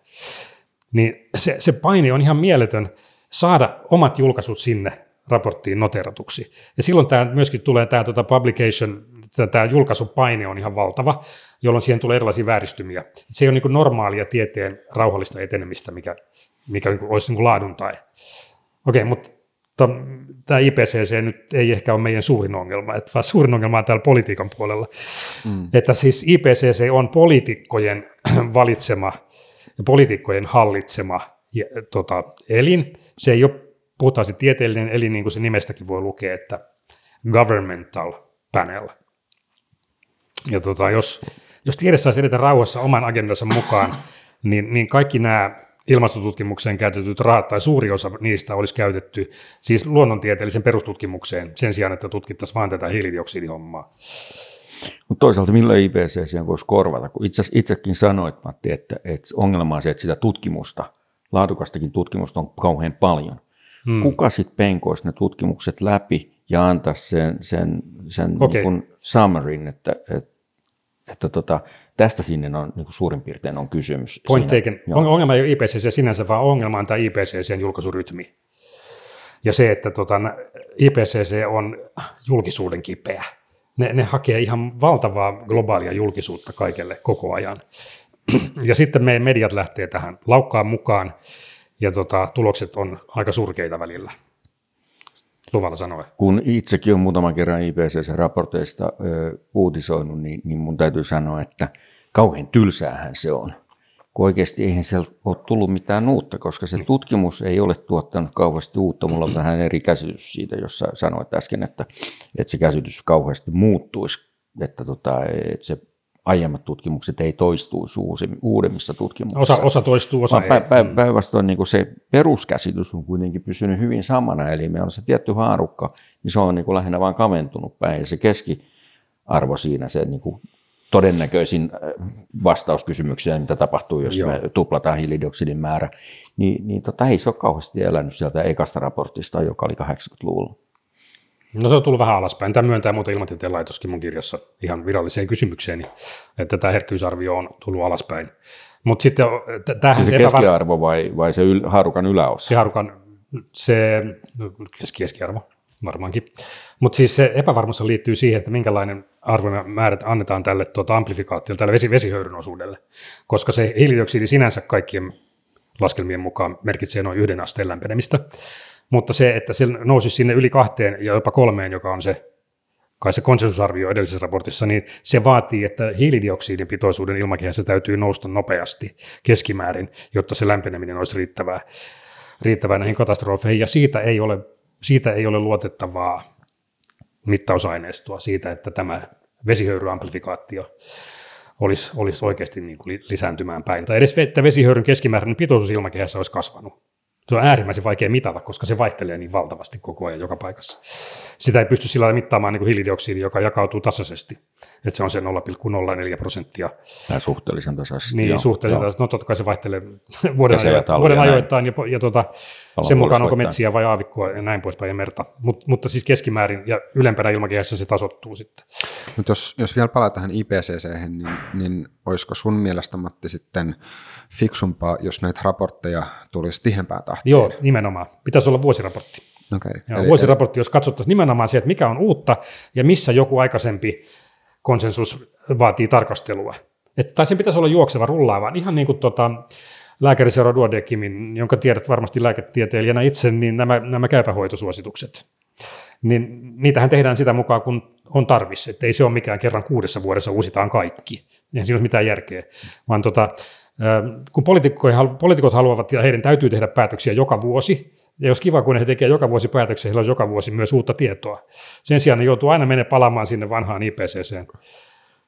Niin se, se paine on ihan mieletön, saada omat julkaisut sinne raporttiin noteratuksi. Ja silloin tämä myöskin tulee tämä tota publication, tämä julkaisupaine on ihan valtava, jolloin siihen tulee erilaisia vääristymiä. Se ei ole niin normaalia tieteen rauhallista etenemistä, mikä, mikä niin olisi niin laadun tai. Okei, mutta tämä IPCC nyt ei ehkä ole meidän suurin ongelma, että vaan suurin ongelma on täällä politiikan puolella. Mm. Että siis IPCC on poliitikkojen valitsema ja poliitikkojen hallitsema tota, elin. Se ei ole puhtaasti tieteellinen elin, niin kuin se nimestäkin voi lukea, että governmental panel. Ja tota, jos, jos tiede saisi edetä rauhassa oman agendansa mukaan, niin, niin kaikki nämä ilmastotutkimukseen käytetyt rahat, tai suuri osa niistä olisi käytetty siis luonnontieteellisen perustutkimukseen sen sijaan, että tutkittaisiin vain tätä hiilidioksidihommaa. Mutta toisaalta millä IPCC voisi korvata, kun itse, itsekin sanoit Matti, että, että ongelma on se, että sitä tutkimusta – laadukastakin tutkimusta on kauhean paljon. Hmm. Kuka sitten penkoisi ne tutkimukset läpi ja antaisi sen, sen, sen okay. niin summaryn, että, että, että tota, tästä sinne on niin suurin piirtein on kysymys. Point siinä. taken. Joo. Ongelma ei ole IPCC sinänsä, vaan ongelma on tämä IPCCn julkaisurytmi. Ja se, että tota, IPCC on julkisuuden kipeä. Ne, ne hakee ihan valtavaa globaalia julkisuutta kaikelle koko ajan ja sitten meidän mediat lähtee tähän laukkaan mukaan, ja tota, tulokset on aika surkeita välillä. Luvalla sanoen. Kun itsekin olen muutaman kerran IPCC-raporteista ö, uutisoinut, niin, niin mun täytyy sanoa, että kauhean tylsäähän se on. Kun oikeasti eihän sieltä ole tullut mitään uutta, koska se tutkimus ei ole tuottanut kauheasti uutta. Mulla on vähän eri käsitys siitä, jossa sanoit äsken, että, että se käsitys kauheasti muuttuisi, että, tota, että se aiemmat tutkimukset ei toistuisi uusi, uudemmissa tutkimuksissa. Osa, osa toistuu, osa ei. Pä, päinvastoin niin se peruskäsitys on kuitenkin pysynyt hyvin samana, eli meillä on se tietty haarukka, niin se on niin kuin lähinnä vain kaventunut päin, ja se keskiarvo siinä, se niin kuin todennäköisin äh, vastaus kysymykseen, mitä tapahtuu, jos Joo. me tuplataan hiilidioksidin määrä, niin, niin tota, ei se ole kauheasti elänyt sieltä ekasta raportista, joka oli 80-luvulla. No se on tullut vähän alaspäin. Tämä myöntää muuten ilmatieteen laitoskin mun kirjassa ihan viralliseen kysymykseeni, että tämä herkkyysarvio on tullut alaspäin. Mutta sitten tämähän Siis se keskiarvo vai, vai se yl, haarukan yläosa? Se haarukan, se no, keski, keskiarvo varmaankin. Mutta siis se epävarmuus liittyy siihen, että minkälainen arvo me määrät annetaan tälle tuota amplifikaatiolle, tälle vesi, vesihöyryn osuudelle, koska se hiilidioksidi sinänsä kaikkien laskelmien mukaan merkitsee noin yhden asteen lämpenemistä, mutta se, että se nousisi sinne yli kahteen ja jopa kolmeen, joka on se kai se konsensusarvio edellisessä raportissa, niin se vaatii, että hiilidioksidin pitoisuuden ilmakehässä täytyy nousta nopeasti keskimäärin, jotta se lämpeneminen olisi riittävää, riittävää näihin katastrofeihin, ja siitä ei ole, siitä ei ole luotettavaa mittausaineistoa siitä, että tämä vesihöyryamplifikaatio olisi, olisi oikeasti niin kuin lisääntymään päin. Tai edes että vesihöyryn keskimääräinen pitoisuus ilmakehässä olisi kasvanut. Se on äärimmäisen vaikea mitata, koska se vaihtelee niin valtavasti koko ajan joka paikassa. Sitä ei pysty sillä mittaamaan niin kuin hiilidioksidi, joka jakautuu tasaisesti. Että se on se 0,04 prosenttia. Tai suhteellisen tasaisesti. Niin, joo, suhteellisen tasaisesti. No totta kai se vaihtelee vuoden, ajo- vuoden ajoittain ja, ja tota, sen mukaan onko metsiä vai aavikkoa ja näin poispäin ja merta. Mut, mutta siis keskimäärin ja ylempänä ilmakehässä se tasottuu sitten. Mutta jos, jos vielä palataan tähän IPCC, niin, niin olisiko sun mielestä Matti sitten fiksumpaa, jos näitä raportteja tulisi tihempää tahtia? Joo, nimenomaan. Pitäisi olla vuosiraportti. Okay. Ja eli, vuosiraportti, jos katsottaisiin nimenomaan se, että mikä on uutta ja missä joku aikaisempi konsensus vaatii tarkastelua. Että, tai sen pitäisi olla juokseva, rullaava, ihan niin kuin tota, lääkäri Seura Duodekimin, jonka tiedät varmasti lääketieteilijänä itse, niin nämä, nämä käypähoitosuositukset. Niin niitähän tehdään sitä mukaan, kun on tarvis, että ei se ole mikään kerran kuudessa vuodessa uusitaan kaikki. Eihän siinä ole mitään järkeä, vaan tota, kun poliitikot haluavat ja heidän täytyy tehdä päätöksiä joka vuosi, ja jos kiva, kun he tekevät joka vuosi päätöksiä, heillä on joka vuosi myös uutta tietoa. Sen sijaan ne joutuu aina menemään palaamaan sinne vanhaan IPCC.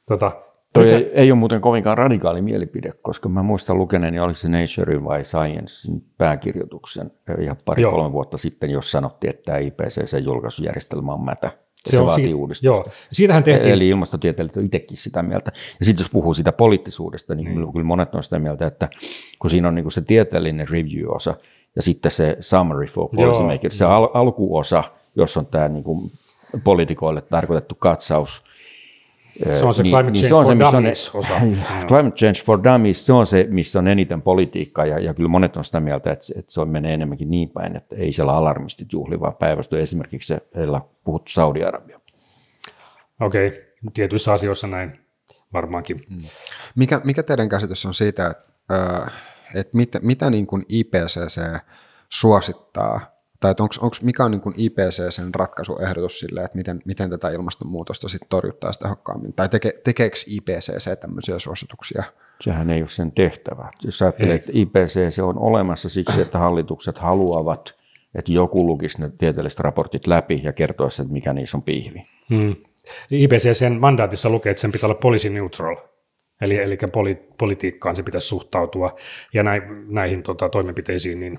Tota, Toi ei, ei ole muuten kovinkaan radikaali mielipide, koska mä muistan lukeneeni, oliko se Nature vai Sciencein pääkirjoituksen ihan pari-kolme vuotta sitten, jos sanottiin, että tämä IPCC-julkaisujärjestelmä on mätä. Se, se on vaatii si- uudistusta. Joo. Siitähän tehtiin. Eli ilmastotieteilijät on itsekin sitä mieltä. Ja sitten jos puhuu sitä poliittisuudesta, niin mm. kyllä monet on sitä mieltä, että kun siinä on niin se tieteellinen review-osa, ja sitten se summary for policymakers, se al- alkuosa, jos on tämä niin poliitikoille tarkoitettu katsaus. Se on se niin, Climate Change niin se on for se, Dummies on, osa. Climate Change for Dummies, se on se, missä on eniten politiikkaa, ja, ja kyllä monet on sitä mieltä, että, että se on menee enemmänkin niin päin, että ei siellä alarmistit juhli, vaan päinvastoin esimerkiksi heillä puhuttu Saudi-Arabia. Okei, okay. tietyissä asioissa näin varmaankin. Mm. Mikä, mikä teidän käsitys on siitä, että, että mitä, mitä niin kuin IPCC suosittaa, tai onks, mikä on niin IPCCn ratkaisuehdotus sille, että miten, miten tätä ilmastonmuutosta sitten torjuttaisiin tehokkaammin, tai teke, tekeekö IPCC tämmöisiä suosituksia? Sehän ei ole sen tehtävä. Jos ajattelee, että IPCC on olemassa siksi, että hallitukset haluavat, että joku lukisi ne tieteelliset raportit läpi ja kertoisi, että mikä niissä on pihvi. Hmm. IPCCn mandaatissa lukee, että sen pitää olla policy neutral, eli, eli poli, politiikkaan se pitäisi suhtautua, ja näin, näihin tota, toimenpiteisiin niin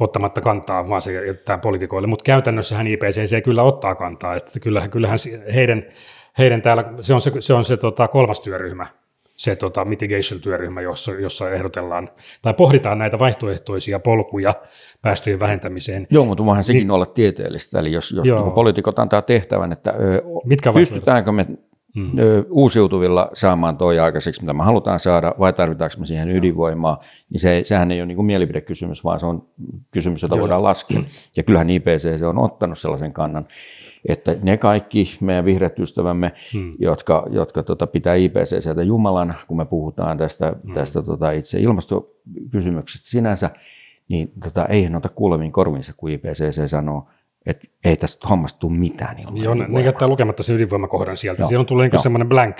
ottamatta kantaa, vaan se jättää poliitikoille. Mutta käytännössähän IPCC kyllä ottaa kantaa, että kyllähän, kyllähän heidän, heidän täällä, se on se, se, on se tota, kolmas työryhmä, se tota, mitigation-työryhmä, jossa, jossa ehdotellaan tai pohditaan näitä vaihtoehtoisia polkuja päästöjen vähentämiseen. Joo, mutta voihan sekin niin, olla tieteellistä. Eli jos, jos niin poliitikot antaa tehtävän, että ö, Mitkä pystytäänkö me mm. uusiutuvilla saamaan toi aikaiseksi, mitä me halutaan saada, vai tarvitaanko me siihen ydinvoimaa, niin se, sehän ei ole niin kuin mielipidekysymys, vaan se on kysymys, jota Joo. voidaan laskea. Ja kyllähän IPCC on ottanut sellaisen kannan, että ne kaikki meidän vihreät ystävämme, hmm. jotka, jotka tota, pitää IPCCtä Jumalana, kun me puhutaan tästä, hmm. tästä tota, itse ilmastokysymyksestä sinänsä, niin tota, eihän ota kuuleviin korviinsa, kun IPCC sanoo, että ei tästä hommasta tule mitään ilman Joo, ne jättää lukematta sen ydinvoimakohdan sieltä. Joo. Siellä on tullut niin semmoinen blank.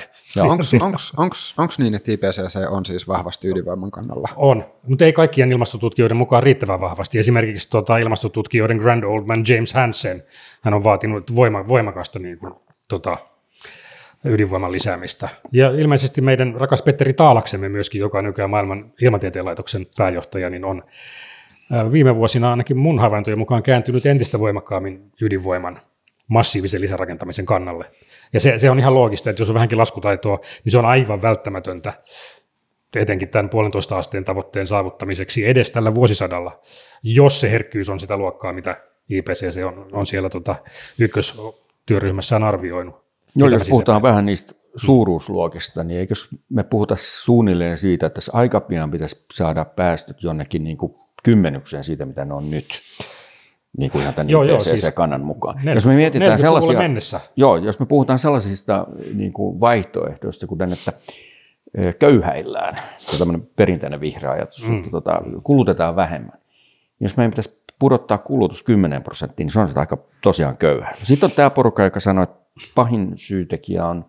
Onko niin, että IPCC on siis vahvasti ydinvoiman kannalla? On, mutta ei kaikkien ilmastotutkijoiden mukaan riittävän vahvasti. Esimerkiksi tota, ilmastotutkijoiden grand old man James Hansen, hän on vaatinut voima, voimakasta niin kuin, tota, ydinvoiman lisäämistä. Ja ilmeisesti meidän rakas Petteri Taalaksemme myöskin, joka on nykyään maailman ilmatieteen laitoksen pääjohtaja, niin on viime vuosina ainakin mun havaintojen mukaan kääntynyt entistä voimakkaammin ydinvoiman massiivisen lisärakentamisen kannalle. Ja se, se on ihan loogista, että jos on vähänkin laskutaitoa, niin se on aivan välttämätöntä etenkin tämän puolentoista asteen tavoitteen saavuttamiseksi edes tällä vuosisadalla, jos se herkkyys on sitä luokkaa, mitä IPCC on, on siellä tota, ykköstyöryhmässään arvioinut. No, Mitä jos siis puhutaan vähän niistä suuruusluokista, niin eikö me puhuta suunnilleen siitä, että tässä aika pian pitäisi saada päästöt jonnekin niin kuin kymmenykseen siitä, mitä ne on nyt, niin kuin ihan tämän Joo, joo, siis mukaan. 40 jos me mietitään 40-luvulle sellaisia, mennessä. joo, jos me puhutaan sellaisista niin kuin vaihtoehdoista, kuten että köyhäillään, se on tämmöinen perinteinen vihreä ajatus, mm. että tota, kulutetaan vähemmän. Jos meidän pitäisi pudottaa kulutus 10 prosenttiin, niin se on sitä aika tosiaan köyhä. Sitten on tämä porukka, joka sanoo, että pahin syytekijä on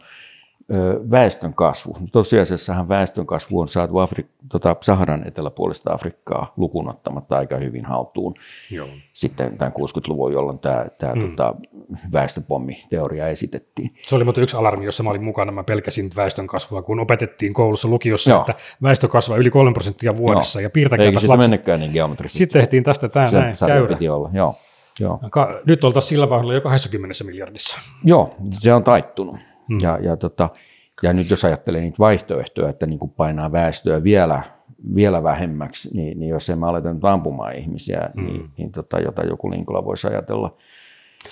väestön kasvu. Tosiasiassahan väestön kasvu on saatu Afri- tota Saharan eteläpuolista Afrikkaa lukuun ottamatta aika hyvin haltuun. Joo. Sitten tämän 60-luvun, jolloin tämä, tämä mm. tota, väestöpommiteoria esitettiin. Se oli muuten yksi alarmi, jossa mä olin mukana. Mä pelkäsin väestön kasvua, kun opetettiin koulussa lukiossa, Joo. että väestö kasvaa yli 3 prosenttia vuodessa. Joo. Ja Eikä piirtäkääpäs sitä lapset. mennäkään niin geometrisesti. Sitten tehtiin tästä tämä Se näin käyrä. olla, joo. Joo. Nyt oltaisiin sillä vaiheella jo 20 miljardissa. Joo, se on taittunut. Hmm. Ja, ja, tota, ja nyt jos ajattelee niitä vaihtoehtoja, että niin kuin painaa väestöä vielä, vielä vähemmäksi, niin, niin jos emme aleta nyt ampumaan ihmisiä, hmm. niin, niin tota, jota joku Linkola voisi ajatella,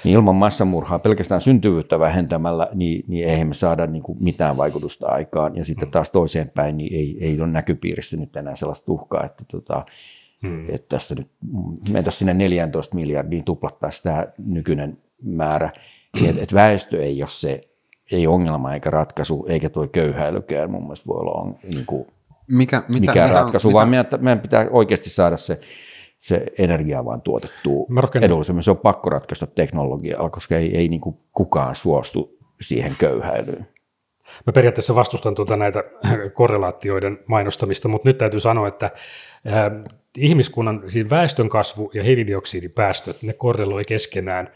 niin ilman massamurhaa pelkästään syntyvyyttä vähentämällä, niin, niin eihän me saada niin kuin mitään vaikutusta aikaan. Ja sitten taas toiseen päin, niin ei, ei ole näkypiirissä nyt enää sellaista uhkaa, että, tota, hmm. että tässä nyt mentäisiin sinne 14 miljardiin, tuplattaisiin tämä nykyinen määrä. Niin, että, että väestö ei ole se ei ongelma eikä ratkaisu, eikä tuo köyhäilykään mun mielestä voi olla on, niin kuin Mikä, mitä, mikä, ratkaisu, mitä, vaan meidän, meidän pitää oikeasti saada se, se energia vaan tuotettua edullisemmin. Se on pakko ratkaista teknologialla, koska ei, ei niin kuin kukaan suostu siihen köyhäilyyn. Mä periaatteessa vastustan tuota näitä korrelaatioiden mainostamista, mutta nyt täytyy sanoa, että ää, ihmiskunnan siis väestön kasvu ja hiilidioksidipäästöt, ne korreloi keskenään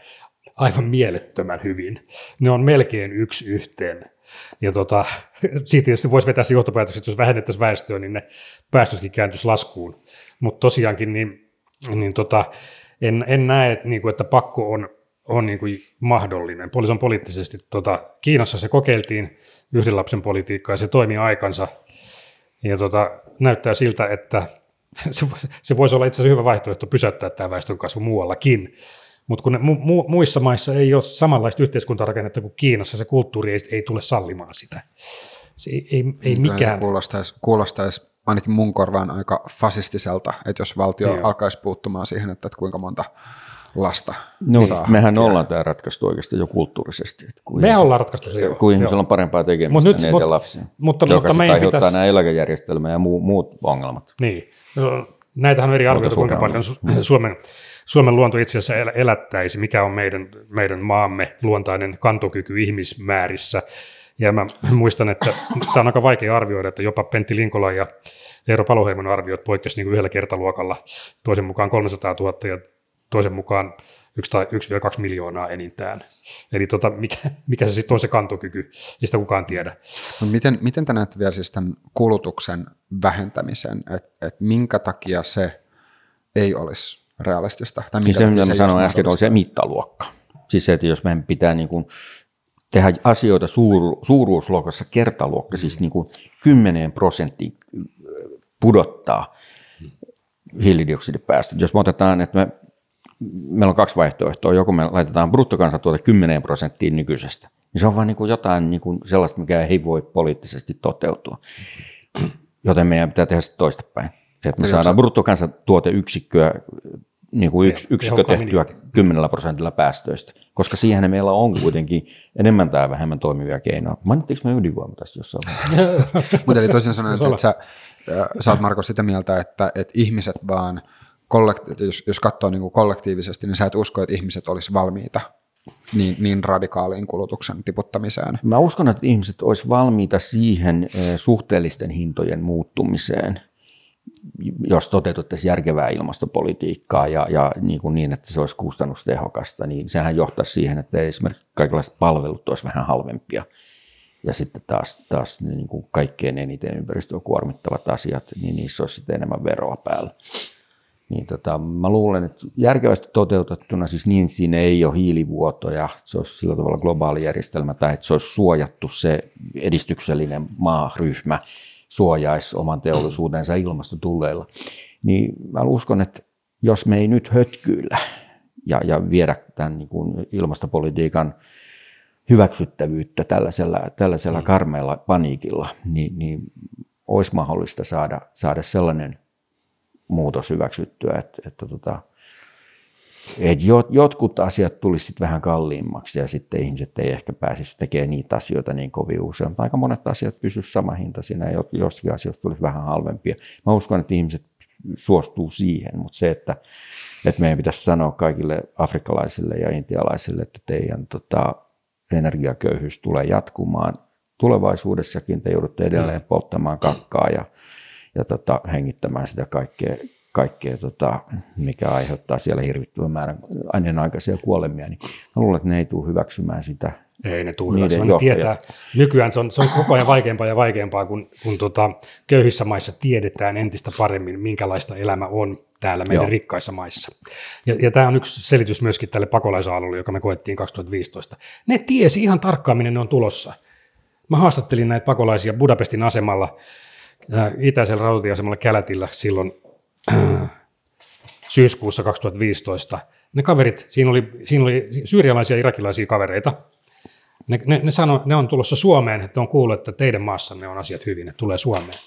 aivan mielettömän hyvin. Ne on melkein yksi yhteen. Ja tota, siitä tietysti voisi vetää se johtopäätökset, että jos vähennettäisiin väestöä, niin ne päästötkin kääntyisi laskuun. Mutta tosiaankin niin, niin tota, en, en näe, että, niin kuin, että pakko on, on niin kuin mahdollinen. Puolis on poliittisesti, tota, Kiinassa se kokeiltiin yhden lapsen politiikkaa ja se toimi aikansa. Ja tota, näyttää siltä, että se, se voisi olla itse asiassa hyvä vaihtoehto pysäyttää tämä väestönkasvu muuallakin. Mutta kun ne, mu, mu, muissa maissa ei ole samanlaista yhteiskuntarakennetta kuin Kiinassa, se kulttuuri ei, ei tule sallimaan sitä. Se ei, ei, ei Kyllä se mikään. Kuulostaisi, kuulostaisi ainakin mun korvaan aika fasistiselta, että jos valtio Joo. Alkaisi puuttumaan siihen, että, että kuinka monta lasta No, saa. mehän ollaan tämä ratkaistu oikeastaan jo kulttuurisesti. kun Me ihmisellä- ollaan ratkaistu se jo. Kun ihmisellä on parempaa tekemistä Mut nyt, niin mut- lapsia, mutta- joka mutta sitten meidän aiheuttaa pitäisi- nämä eläkejärjestelmä ja muu, muut ongelmat. Niin. No, näitähän on eri arvioita, kuinka paljon Su- Suomen, Suomen luonto itse asiassa el- elättäisi, mikä on meidän, meidän maamme luontainen kantokyky ihmismäärissä. Ja mä muistan, että tämä on aika vaikea arvioida, että jopa Pentti Linkola ja Eero Paloheimon arviot poikkesivat niin yhdellä kertaluokalla, toisen mukaan 300 000 ja toisen mukaan 1 tai 1-2 miljoonaa enintään. Eli tota, mikä, mikä se sitten on se kantokyky, ei sitä kukaan tiedä. No miten, miten te näette vielä siis tämän kulutuksen vähentämisen, että et minkä takia se ei olisi realistista? Tai Niin minkä se, mitä mä sanoin äsken, on se mittaluokka. Siis se, että jos meidän pitää niin kuin tehdä asioita suuru, suuruusluokassa kertaluokka, siis niin kuin 10 prosenttia pudottaa hiilidioksidipäästöt. Jos me otetaan, että me, meillä on kaksi vaihtoehtoa, joko me laitetaan bruttokansantuote 10 prosenttiin nykyisestä, niin se on vaan niin kuin jotain niin kuin sellaista, mikä ei voi poliittisesti toteutua. Joten meidän pitää tehdä sitä toistepäin. Että me saadaan bruttokansantuoteyksikköä niin kuin yksi, yksikkö tehtyä 10 prosentilla päästöistä, koska siihen meillä on kuitenkin enemmän tai vähemmän toimivia keinoja. Mainittiinko me ydinvoima tässä jossain vaiheessa? Mutta eli toisin sanoen, että sä, sä oot Marko sitä mieltä, että, että ihmiset vaan, kollekti- jos, jos katsoo niin kuin kollektiivisesti, niin sä et usko, että ihmiset olisi valmiita niin, niin radikaaliin kulutuksen tiputtamiseen. Mä uskon, että ihmiset olisi valmiita siihen suhteellisten hintojen muuttumiseen, jos toteutettaisiin järkevää ilmastopolitiikkaa ja, ja niin, kuin niin, että se olisi kustannustehokasta, niin sehän johtaisi siihen, että esimerkiksi kaikenlaiset palvelut olisi vähän halvempia. Ja sitten taas, taas niin kuin kaikkein eniten ympäristöä kuormittavat asiat, niin niissä olisi sitten enemmän veroa päällä. Niin tota, mä luulen, että järkevästi toteutettuna, siis niin siinä ei ole hiilivuotoja, se olisi sillä tavalla globaali järjestelmä, tai että se olisi suojattu se edistyksellinen maaryhmä, suojaisi oman teollisuutensa ilmastotulleilla. Niin mä uskon, että jos me ei nyt hötkyillä, ja, ja viedä tämän niin kuin ilmastopolitiikan hyväksyttävyyttä tällaisella, tällaisella mm. karmeella paniikilla, niin, niin olisi mahdollista saada, saada sellainen muutos hyväksyttyä, että, että tota, et jotkut asiat tulisivat vähän kalliimmaksi ja sitten ihmiset ei ehkä pääsisi tekemään niitä asioita niin kovin usein. Mutta aika monet asiat pysyisivät sama hintaisina ja jossakin asioista tulisi vähän halvempia. Mä uskon, että ihmiset suostuu siihen, mutta se, että, että meidän pitäisi sanoa kaikille afrikkalaisille ja intialaisille, että teidän tota, energiaköyhyys tulee jatkumaan tulevaisuudessakin, te joudutte edelleen polttamaan kakkaa ja, ja tota, hengittämään sitä kaikkea, kaikkea tota, mikä aiheuttaa siellä hirvittävän määrän ennenaikaisia kuolemia, niin mä luulen, että ne ei tule hyväksymään sitä. Ei ne tule hyväksymään, ne tietää. Nykyään se on, se on koko ajan vaikeampaa ja vaikeampaa, kun, kun tota, köyhissä maissa tiedetään entistä paremmin, minkälaista elämä on täällä meidän Joo. rikkaissa maissa. Ja, ja tämä on yksi selitys myöskin tälle pakolaisaallolle, joka me koettiin 2015. Ne tiesi ihan tarkkaan, minne ne on tulossa. Mä haastattelin näitä pakolaisia Budapestin asemalla, äh, itäisellä rautatieasemalla Kälätillä silloin syyskuussa 2015. Ne kaverit, siinä oli, siinä oli syyrialaisia ja irakilaisia kavereita. Ne, ne, ne sanoi, ne on tulossa Suomeen, että on kuullut, että teidän maassanne on asiat hyvin, että tulee Suomeen.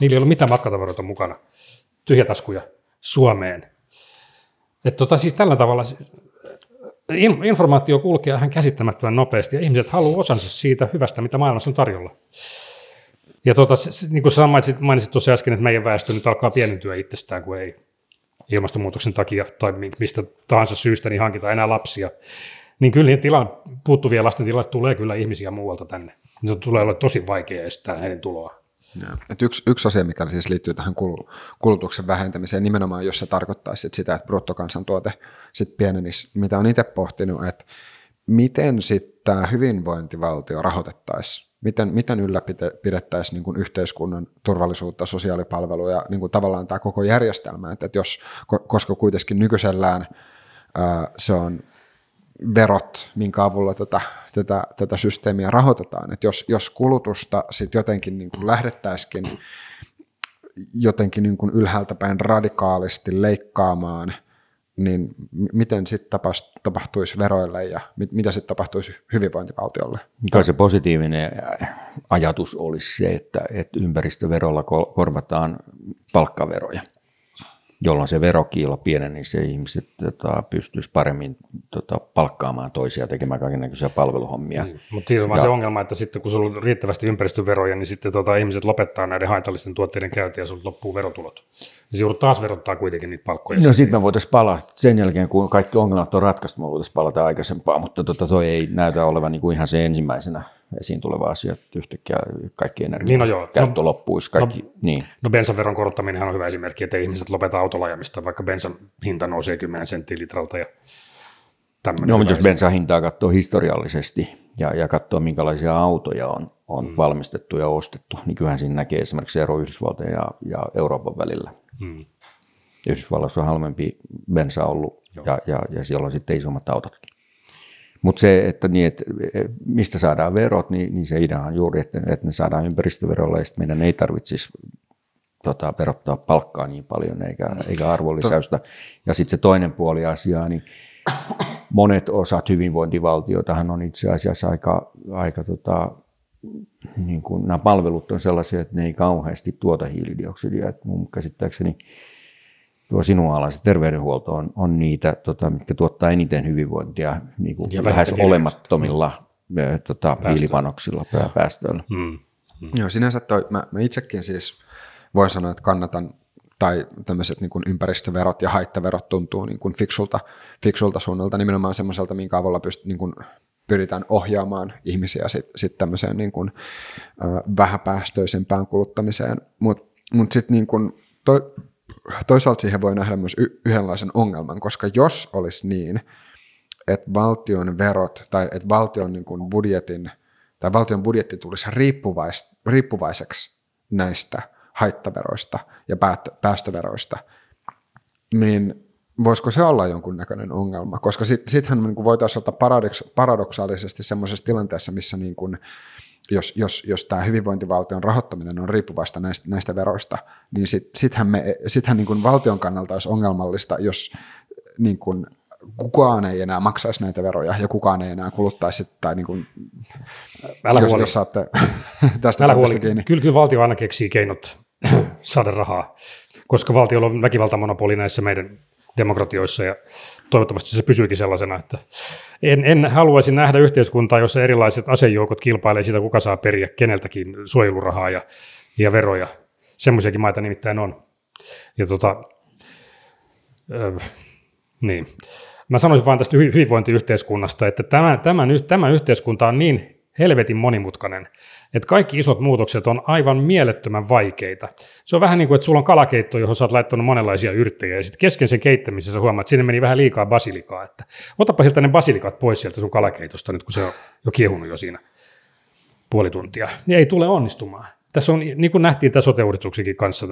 Niillä ei ollut mitään matkatavaroita mukana, tyhjätaskuja Suomeen. Että tota, siis tällä tavalla informaatio kulkee ihan käsittämättömän nopeasti ja ihmiset haluaa osansa siitä hyvästä, mitä maailmassa on tarjolla. Ja tota, niin kuin mainitsit, mainitsit tuossa äsken, että meidän väestö nyt alkaa pienentyä itsestään, kun ei ilmastonmuutoksen takia tai mistä tahansa syystä niin hankita enää lapsia. Niin kyllä niitä tila, puuttuvia lasten tilalle tulee kyllä ihmisiä muualta tänne. Se tulee olla tosi vaikea estää heidän tuloa. Ja, Et yksi, yksi asia, mikä siis liittyy tähän kulutuksen vähentämiseen, nimenomaan jos se tarkoittaisi sitä, että bruttokansantuote sit pienenisi, mitä on itse pohtinut, että miten sitten tämä hyvinvointivaltio rahoitettaisiin miten, miten ylläpidettäisiin niin kuin yhteiskunnan turvallisuutta, sosiaalipalveluja, niin kuin tavallaan tämä koko järjestelmä, että, jos, koska kuitenkin nykyisellään ää, se on verot, minkä avulla tätä, tätä, tätä systeemiä rahoitetaan, että jos, jos kulutusta sitten jotenkin niin kuin lähdettäisikin jotenkin niin kuin ylhäältä päin radikaalisti leikkaamaan – niin miten sitten tapahtuisi veroille ja mit, mitä sitten tapahtuisi hyvinvointivaltiolle? Kai se positiivinen ajatus olisi se, että, että ympäristöverolla korvataan palkkaveroja jolloin se verokiilo pieneni, niin se ihmiset tota, pystyisi paremmin tota, palkkaamaan toisia tekemään kaikenlaisia palveluhommia. Niin, mutta siinä on vaan se ongelma, että sitten kun sulla on riittävästi ympäristöveroja, niin sitten tota, ihmiset lopettaa näiden haitallisten tuotteiden käytön ja sulla loppuu verotulot. Niin joudut taas verottaa kuitenkin niitä palkkoja. No sitten me voitaisiin palata, sen jälkeen kun kaikki ongelmat on ratkaistu, me voitaisiin palata aikaisempaa, mutta tota, toi ei näytä olevan niin kuin ihan se ensimmäisenä esiin tuleva asia, että yhtäkkiä kaikki energia niin no joo. käyttö no, loppuisi. Kaikki, no, niin. no bensaveron korottaminen on hyvä esimerkki, että ihmiset lopeta autolla ajamista, vaikka bensan hinta nousee 10 senttiä litralta ja No, mutta jos bensan hintaa katsoo historiallisesti ja, ja katsoo, minkälaisia autoja on, on hmm. valmistettu ja ostettu, niin kyllähän siinä näkee esimerkiksi ero Yhdysvaltojen ja, ja Euroopan välillä. Hmm. Yhdysvalloissa on halvempi bensa ollut ja, ja, ja siellä on sitten isommat autotkin. Mutta se, että, niin, että mistä saadaan verot, niin, niin se idea on juuri, että, että ne saadaan ympäristöverolla ja meidän ei tarvitsisi tota, verottaa palkkaa niin paljon eikä, eikä arvonlisäystä. Ja sitten se toinen puoli asiaa, niin monet osat hyvinvointivaltiotahan on itse asiassa aika, aika tota, niin kuin nämä palvelut on sellaisia, että ne ei kauheasti tuota hiilidioksidia. Et mun käsittääkseni tuo sinun alasi terveydenhuolto on, on niitä, tota, mitkä tuottaa eniten hyvinvointia niin kuin ja lähes olemattomilla mm. tota, hiilipanoksilla ja päästöillä. Mm. Mm. Joo, sinänsä toi, mä, mä itsekin siis voin sanoa, että kannatan tai tämmöiset niin kuin ympäristöverot ja haittaverot tuntuu niin kuin fiksulta, fiksulta suunnalta, nimenomaan semmoiselta, minkä avulla pyst, niin kuin pyritään ohjaamaan ihmisiä sitten sit tämmöiseen niin kuin, ö, vähäpäästöisempään kuluttamiseen. Mutta mut sitten niin kuin, toi, toisaalta siihen voi nähdä myös y- yhdenlaisen ongelman, koska jos olisi niin, että valtion verot tai että valtion niin kuin budjetin tai valtion budjetti tulisi riippuvais, riippuvaiseksi näistä haittaveroista ja päästöveroista, niin voisiko se olla jonkunnäköinen ongelma? Koska sittenhän niin voitaisiin olla paradoks, paradoksaalisesti sellaisessa tilanteessa, missä niin kuin, jos, jos, jos tämä hyvinvointivaltion rahoittaminen on riippuvasta näistä, näistä veroista, niin sit, sittenhän, me, sittenhän niin kuin valtion kannalta olisi ongelmallista, jos niin kuin kukaan ei enää maksaisi näitä veroja ja kukaan ei enää kuluttaisi tai niin kuin, Älä jos, huoli. jos saatte tästä Älä huoli. kiinni. Kyllä, kyllä valtio aina keksii keinot saada rahaa, koska valtiolla on väkivaltamonopoli näissä meidän demokratioissa ja toivottavasti se pysyykin sellaisena, että en, en haluaisi nähdä yhteiskuntaa, jossa erilaiset asejoukot kilpailee siitä, kuka saa periä keneltäkin suojelurahaa ja, ja veroja. Semmoisiakin maita nimittäin on. Ja tota, ö, niin. Mä sanoisin vain tästä hy- hyvinvointiyhteiskunnasta, että tämä, tämän, y- tämä yhteiskunta on niin helvetin monimutkainen, että kaikki isot muutokset on aivan mielettömän vaikeita. Se on vähän niin kuin, että sulla on kalakeitto, johon sä oot laittanut monenlaisia yrttejä, ja sitten kesken sen keittämisessä sä huomaat, että sinne meni vähän liikaa basilikaa. Että otapa sieltä ne basilikat pois sieltä sun kalakeitosta nyt, kun se on jo kiehunut jo siinä puoli tuntia. Niin ei tule onnistumaan. Tässä on, niin kuin nähtiin tässä sote kanssa,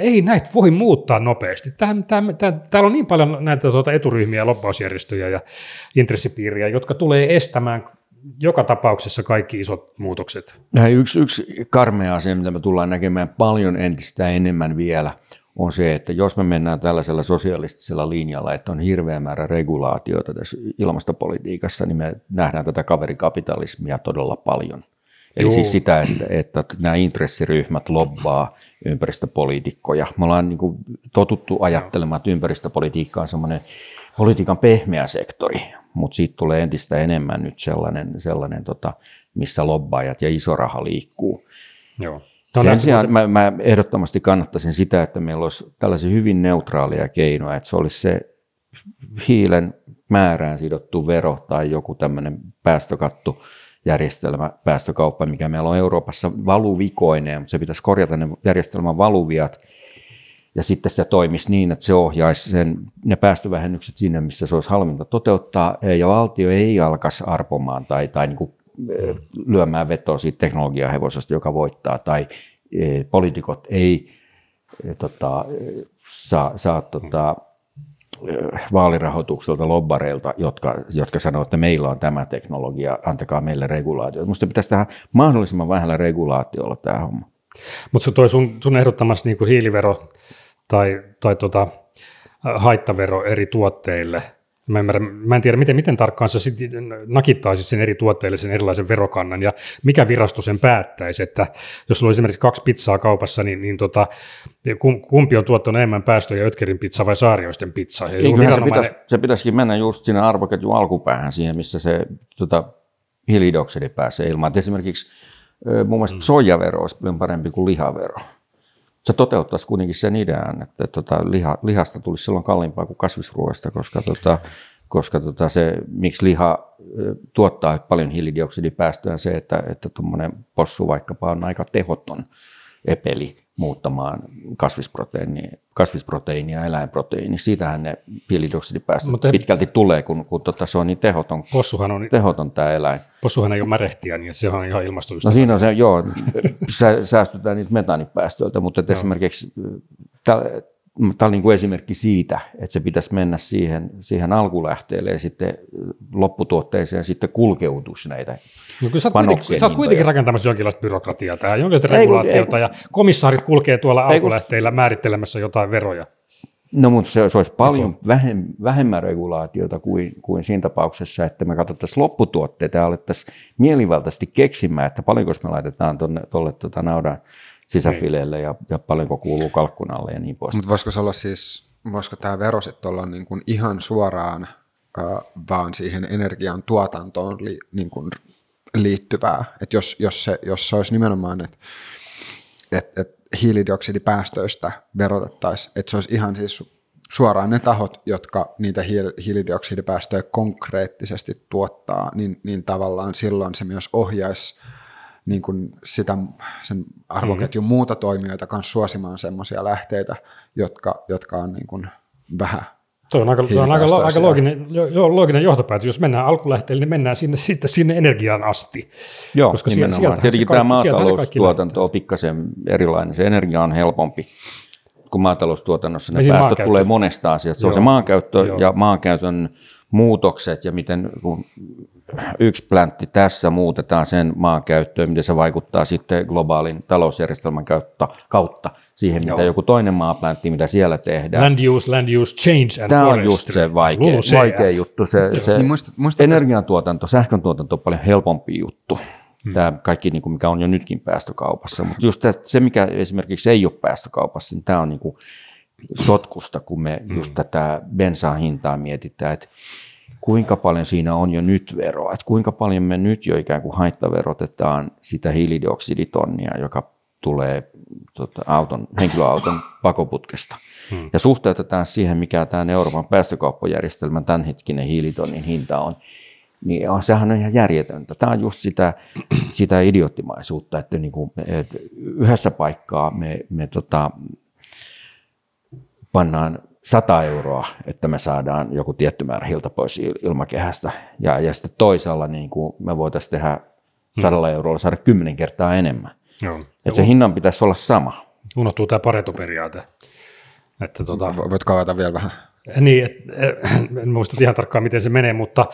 ei näitä voi muuttaa nopeasti. Tähän, tähän, tähän, täällä on niin paljon näitä tuota, eturyhmiä, loppausjärjestöjä ja intressipiiriä, jotka tulee estämään joka tapauksessa kaikki isot muutokset. Yksi, yksi karmea asia, mitä me tullaan näkemään paljon entistä enemmän vielä, on se, että jos me mennään tällaisella sosialistisella linjalla, että on hirveä määrä regulaatioita tässä ilmastopolitiikassa, niin me nähdään tätä kaverikapitalismia todella paljon. Eli Juu. siis sitä, että, että nämä intressiryhmät lobbaa ympäristöpoliitikkoja. Me ollaan niin kuin totuttu ajattelemaan, että ympäristöpolitiikka on semmoinen politiikan pehmeä sektori, mutta siitä tulee entistä enemmän nyt sellainen, sellainen tota, missä lobbaajat ja iso raha liikkuu. Joo. No, Sen sijaan mä, mä ehdottomasti kannattaisin sitä, että meillä olisi tällaisia hyvin neutraalia keinoja, että se olisi se hiilen määrään sidottu vero tai joku tämmöinen päästökatto järjestelmä, päästökauppa, mikä meillä on Euroopassa valuvikoineen, mutta se pitäisi korjata ne järjestelmän valuviat, ja sitten se toimisi niin, että se ohjaisi sen, ne päästövähennykset sinne, missä se olisi halvinta toteuttaa, ja valtio ei alkaisi arpomaan tai, tai niin kuin lyömään vetoa siitä teknologiahevosesta, joka voittaa, tai poliitikot ei tota, saa, saa tota, vaalirahoitukselta lobbareilta, jotka, jotka sanoo, että meillä on tämä teknologia, antakaa meille regulaatio. Minusta pitäisi tehdä mahdollisimman vähällä regulaatiolla tämä homma. Mutta se toi sun, sun ehdottomasti niin hiilivero tai, tai tota, äh, haittavero eri tuotteille. Mä, ymmärrän, mä en tiedä, miten, miten tarkkaan sä sit nakittaisit sen eri tuotteille sen erilaisen verokannan ja mikä virasto sen päättäisi, että jos sulla on esimerkiksi kaksi pizzaa kaupassa, niin, niin tota, kum- kumpi on tuottanut enemmän päästöjä, Ötkerin pizza vai Saarioisten pizza? Ja Eiköhän se, pitäisi, se pitäisikin mennä just sinne arvoketjun alkupäähän siihen, missä se tota, hiilidioksidi pääsee ilmaan. Et esimerkiksi mun mielestä soijavero olisi paljon parempi kuin lihavero. Se toteuttaisi kuitenkin sen idean, että tota, liha, lihasta tulisi silloin kalliimpaa kuin kasvisruoasta, koska, tota, koska tota, se, miksi liha tuottaa paljon hiilidioksidipäästöä, se, että, että tuommoinen possu vaikkapa on aika tehoton epeli muuttamaan kasvisproteiinia, kasvisproteiinia eläinproteiini. Siitähän ne hiilidioksidipäästöt Mutta- pitkälti tulee, kun, kun tota, se on niin tehoton, Possuhan, on, tehoton tämä eläin. possuhan ei ole märehtiä, niin se on ihan No ilmastoystävä. siinä on se, joo, sä, säästytään niitä metaanipäästöiltä, mutta että esimerkiksi tämä on niin kuin esimerkki siitä, että se pitäisi mennä siihen, siihen alkulähteelle ja sitten lopputuotteeseen sitten kulkeutuisi näitä. No kyllä sä oot, kuitenkin, sä oot hintoja. kuitenkin rakentamassa jonkinlaista byrokratiaa tähän, jonkinlaista Ei regulaatiota, ei ja komissaarit kulkee tuolla Ei alkulähteillä määrittelemässä jotain veroja. No mutta se, se olisi paljon vähem, vähemmän regulaatiota kuin, kuin siinä tapauksessa, että me katsottaisiin lopputuotteita ja alettaisiin mielivaltaisesti keksimään, että paljonko me laitetaan tuolle tuota naudan sisäfileelle ja, ja paljonko kuuluu kalkkunalle ja niin pois. Mutta voisiko olla siis, voisiko tämä vero sitten olla niin kuin ihan suoraan äh, vaan siihen energian tuotantoon li, niin kuin liittyvää? Että jos, jos, se, jos se olisi nimenomaan, että et, et hiilidioksidipäästöistä verotettaisiin, että se olisi ihan siis su- suoraan ne tahot, jotka niitä hiil- hiilidioksidipäästöjä konkreettisesti tuottaa, niin, niin tavallaan silloin se myös ohjaisi niin kuin sitä, sen arvoketjun muuta toimijoita kanssa suosimaan semmoisia lähteitä, jotka, jotka on niin kuin vähän Se on aika, se on aika, aika looginen, jo, looginen johtopäätös. Jos mennään alkulähteelle, niin mennään sinne, sitten sinne energiaan asti. Joo, Koska sieltä- nimenomaan. sieltähän se Tietenkin tämä se kaikki maataloustuotanto on pikkasen erilainen. Se energia on helpompi kuin maataloustuotannossa. Ne päästöt maankäyttö. tulee monesta asiasta. Se on Joo. se maankäyttö Joo. ja maankäytön muutokset ja miten kun yksi pläntti tässä, muutetaan sen maankäyttöön, miten se vaikuttaa sitten globaalin talousjärjestelmän kautta, kautta siihen, mitä Joo. joku toinen maapläntti, mitä siellä tehdään. Land use, land use change and Tämä on forestry. just se vaikea, vaikea juttu. Se, se Niin muistat- muistatko- energiantuotanto, sähköntuotanto on paljon helpompi juttu. Tämä kaikki, niin kuin mikä on jo nytkin päästökaupassa. Mutta just tästä, se, mikä esimerkiksi ei ole päästökaupassa, niin tämä on niin kuin sotkusta, kun me just tätä bensan hintaa mietitään, että kuinka paljon siinä on jo nyt veroa, että kuinka paljon me nyt jo ikään kuin haittaverotetaan sitä hiilidioksiditonnia, joka tulee tota, auton, henkilöauton pakoputkesta. Hmm. Ja suhteutetaan siihen, mikä tämä Euroopan päästökauppajärjestelmän tämänhetkinen hiilitonnin hinta on, niin on, sehän on ihan järjetöntä. Tämä on just sitä, sitä idioottimaisuutta, että niin kuin, että yhdessä paikkaa me, me tota, pannaan 100 euroa, että me saadaan joku tietty määrä hilta pois il- ilmakehästä. Ja, ja sitten toisaalla niin kuin me voitaisiin tehdä 100 eurolla saada 10 kertaa enemmän. Joo. Että se hinnan pitäisi olla sama. Unohtuu tämä paretoperiaate. Että tota, Vo- Voitko avata vielä vähän? Niin, et, en muista ihan tarkkaan, miten se menee, mutta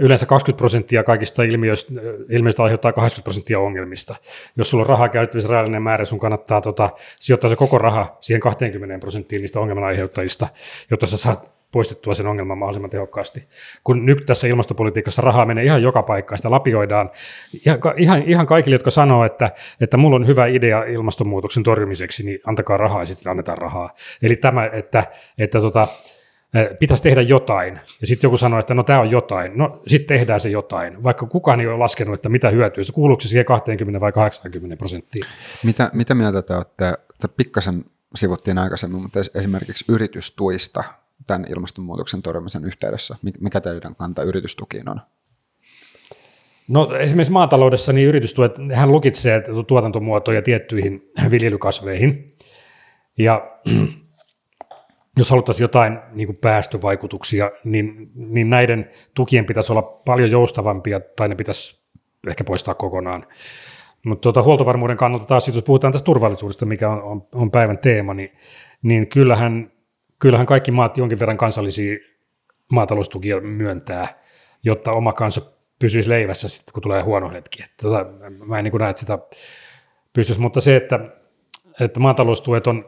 yleensä 20 prosenttia kaikista ilmiöistä, ilmiöistä aiheuttaa 80 prosenttia ongelmista. Jos sulla on rahaa käytettävissä rajallinen määrä, sun kannattaa tota, sijoittaa se koko raha siihen 20 prosenttiin niistä ongelman aiheuttajista, jotta sä saat poistettua sen ongelman mahdollisimman tehokkaasti. Kun nyt tässä ilmastopolitiikassa rahaa menee ihan joka paikkaan, sitä lapioidaan ihan, ihan, kaikille, jotka sanoo, että, että mulla on hyvä idea ilmastonmuutoksen torjumiseksi, niin antakaa rahaa ja sitten annetaan rahaa. Eli tämä, että, että tota, pitäisi tehdä jotain. Ja sitten joku sanoo, että no tämä on jotain. No sitten tehdään se jotain. Vaikka kukaan ei ole laskenut, että mitä hyötyä. Se kuuluuko se siihen 20 vai 80 prosenttiin. Mitä, mitä mieltä te olette, te pikkasen sivuttiin aikaisemmin, mutta es- esimerkiksi yritystuista tämän ilmastonmuutoksen torjumisen yhteydessä, Mik- mikä teidän kanta yritystukiin on? No esimerkiksi maataloudessa niin yritystuet, hän lukitsee tuotantomuotoja tiettyihin viljelykasveihin. Ja jos haluttaisiin jotain niin kuin päästövaikutuksia, niin, niin näiden tukien pitäisi olla paljon joustavampia tai ne pitäisi ehkä poistaa kokonaan. Mutta tuota, huoltovarmuuden kannalta taas, jos puhutaan tästä turvallisuudesta, mikä on, on, on päivän teema, niin, niin kyllähän, kyllähän kaikki maat jonkin verran kansallisia maataloustukia myöntää, jotta oma kansa pysyisi leivässä sitten, kun tulee huono hetki. Että tota, mä en niin näe, että sitä pystyisi, mutta se, että, että maataloustuet on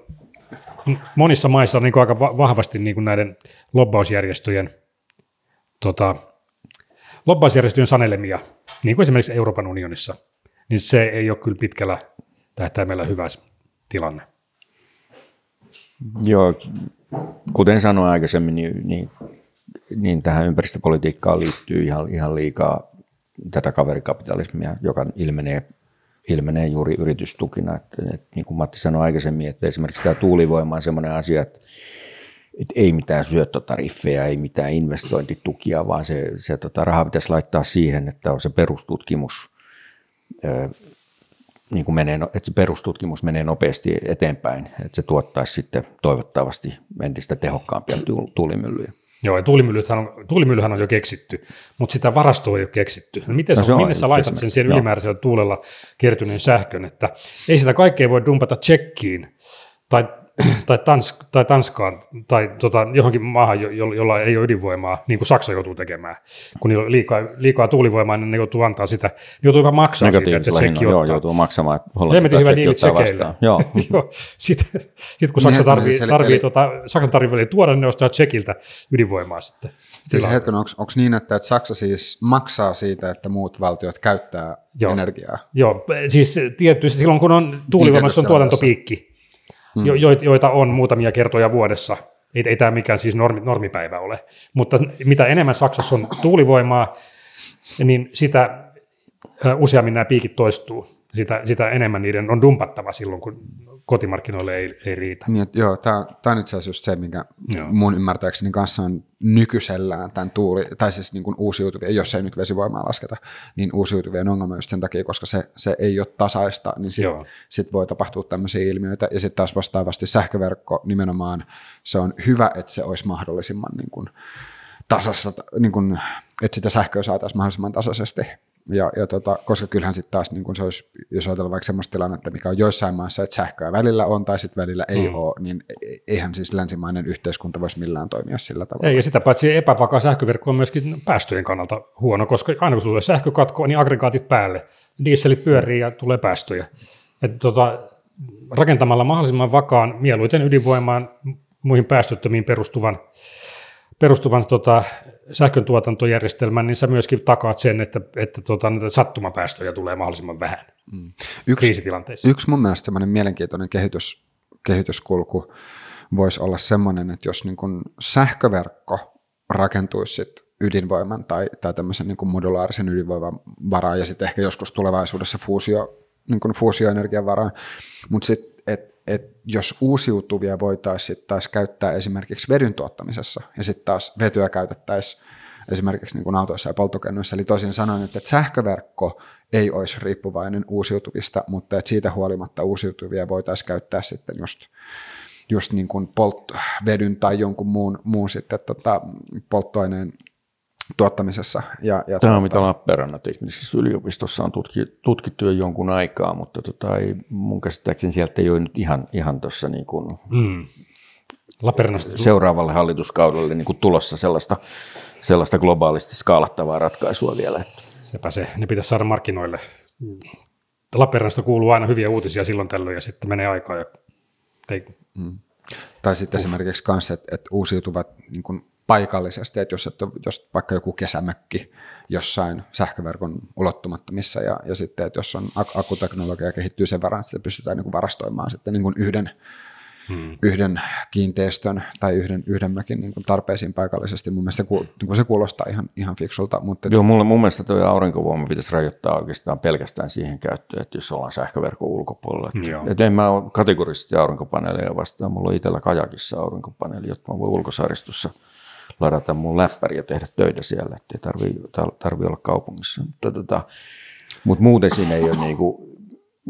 monissa maissa on niin kuin aika va- vahvasti niin kuin näiden lobbausjärjestöjen, tota, lobbausjärjestöjen sanelemia, niin kuin esimerkiksi Euroopan unionissa, niin se ei ole kyllä pitkällä tähtäimellä hyvä tilanne. Joo, kuten sanoin aikaisemmin, niin, niin, niin tähän ympäristöpolitiikkaan liittyy ihan, ihan liikaa tätä kaverikapitalismia, joka ilmenee, ilmenee juuri yritystukina. Että, että, niin kuin Matti sanoi aikaisemmin, että esimerkiksi tämä tuulivoima on sellainen asia, että, että ei mitään syöttötariffeja, ei mitään investointitukia, vaan se, se tota, raha pitäisi laittaa siihen, että on se perustutkimus, ö, niin kuin menee, no- että se perustutkimus menee nopeasti eteenpäin, että se tuottaisi sitten toivottavasti entistä tehokkaampia tuul- tuulimyllyjä. Joo, ja tuulimyllyhän on, tuulimyllyhän on jo keksitty, mutta sitä varastoa ei ole keksitty. No miten No se on minne sä laitat sen siihen ylimääräisellä tuulella kertyneen sähkön, että ei sitä kaikkea voi dumpata tsekkiin tai, tai, Tansk, tai Tanskaan tai tota, johonkin maahan, jo, jo- jolla ei ole ydinvoimaa, niin kuin Saksa joutuu tekemään. Kun niillä on liikaa, liikaa tuulivoimaa, niin ne joutuu antaa sitä, ne joutuu jopa maksaa siitä, että tsekki hinnalla, joo, ottaa. joutuu maksamaan, Hemmetin hyvä Tsekki diili ottaa vastaan. Joo, Joo. Sitten sit kun Saksa Niin, tarvii, eli- tarvii eli- tota, Saksan tarvii tuoda, ne ostaa tsekiltä ydinvoimaa sitten. Siis hetken, onko niin, että, että Saksa siis maksaa siitä, että muut valtiot käyttää Joo. energiaa? Joo, siis tietysti silloin kun on tuulivoimassa on tietysti tuotantopiikki, Hmm. jo, jo- joita on muutamia kertoja vuodessa. Ei, ei tämä mikään siis normi, normipäivä ole. Mutta mitä enemmän Saksassa on tuulivoimaa, niin sitä useammin nämä piikit toistuu. Sitä, sitä enemmän niiden on dumpattava silloin, kun kotimarkkinoille ei, ei riitä. Niin, että joo, tämä on itse asiassa just se, mikä Joo. mun ymmärtääkseni kanssa on nykyisellään tämän tuuli, tai siis niin kuin uusiutuvien, jos ei nyt vesivoimaa lasketa, niin uusiutuvien ongelma just sen takia, koska se, se ei ole tasaista, niin sitten sit voi tapahtua tämmöisiä ilmiöitä, ja sitten taas vastaavasti sähköverkko nimenomaan, se on hyvä, että se olisi mahdollisimman niin kuin tasassa, niin kuin, että sitä sähköä saataisiin mahdollisimman tasaisesti Ja, ja tota, koska kyllähän sitten taas, niin kun se olisi, jos ajatellaan vaikka sellaista tilannetta, mikä on joissain maissa, että sähköä välillä on tai sitten välillä ei mm. ole, niin e-, eihän siis länsimainen yhteiskunta voisi millään toimia sillä tavalla. Ei, ja sitä paitsi epävakaa sähköverkko on myöskin päästöjen kannalta huono, koska aina kun tulee sähkökatko, niin aggregaatit päälle, dieselit pyörii ja tulee päästöjä. Et, tota, rakentamalla mahdollisimman vakaan, mieluiten ydinvoimaan, muihin päästöttömiin perustuvan perustuvan tota, sähkön tuotantojärjestelmän, niin sä myöskin takaat sen, että, että tota, näitä sattumapäästöjä tulee mahdollisimman vähän mm. yksi, kriisitilanteissa. Yksi mun mielestä semmoinen mielenkiintoinen kehitys, kehityskulku voisi olla semmoinen, että jos niin kun sähköverkko rakentuisi sit ydinvoiman tai, tai tämmöisen niin modulaarisen ydinvoiman varaan ja sitten ehkä joskus tulevaisuudessa fuusio, niin fuusioenergian varaan, mutta sitten jos uusiutuvia voitaisiin taas käyttää esimerkiksi vedyn tuottamisessa ja sitten taas vetyä käytettäisiin esimerkiksi niin kuin autoissa ja polttokennoissa. Eli toisin sanoen, että sähköverkko ei olisi riippuvainen uusiutuvista, mutta että siitä huolimatta uusiutuvia voitaisiin käyttää sitten just, just niin kuin polt, vedyn tai jonkun muun, muun sitten tota, polttoaineen tuottamisessa. Ja, ja Tämä on tuota, mitä Lappeenrannan teknisessä yliopistossa on tutki, tutkittu jo jonkun aikaa, mutta tota, ei, mun käsittääkseni sieltä ei ole nyt ihan, ihan tuossa niin kuin mm. seuraavalle hallituskaudelle niin kuin tulossa sellaista, sellaista globaalisti skaalattavaa ratkaisua vielä. Että. Sepä se, ne pitäisi saada markkinoille. Lappeenrannasta kuuluu aina hyviä uutisia silloin tällöin ja sitten menee aikaa. Ja... Ei. Mm. Tai sitten Uff. esimerkiksi kanssa, että, että uusiutuvat niin kuin paikallisesti, että jos, että jos vaikka joku kesämökki jossain sähköverkon ulottumattomissa ja, ja sitten, että jos on akuteknologia kehittyy sen verran, että pystytään niin kuin varastoimaan sitten niin kuin yhden, hmm. yhden kiinteistön tai yhden, yhden mökin niin kuin tarpeisiin paikallisesti. Mun mielestä ku, niin kuin se kuulostaa ihan, ihan fiksulta. Mutta Joo, mulle, mun mielestä tuo aurinkovoima pitäisi rajoittaa oikeastaan pelkästään siihen käyttöön, että jos ollaan sähköverkon ulkopuolella. Että, että en mä ole kategorisesti aurinkopaneeleja vastaan. Mulla on itsellä kajakissa aurinkopaneeli, jotta mä voin ulkosaristossa – ladata mun läppäri ja tehdä töitä siellä, ettei tarvi, tarvi olla kaupungissa. Mutta tota, mut muuten siinä ei ole niinku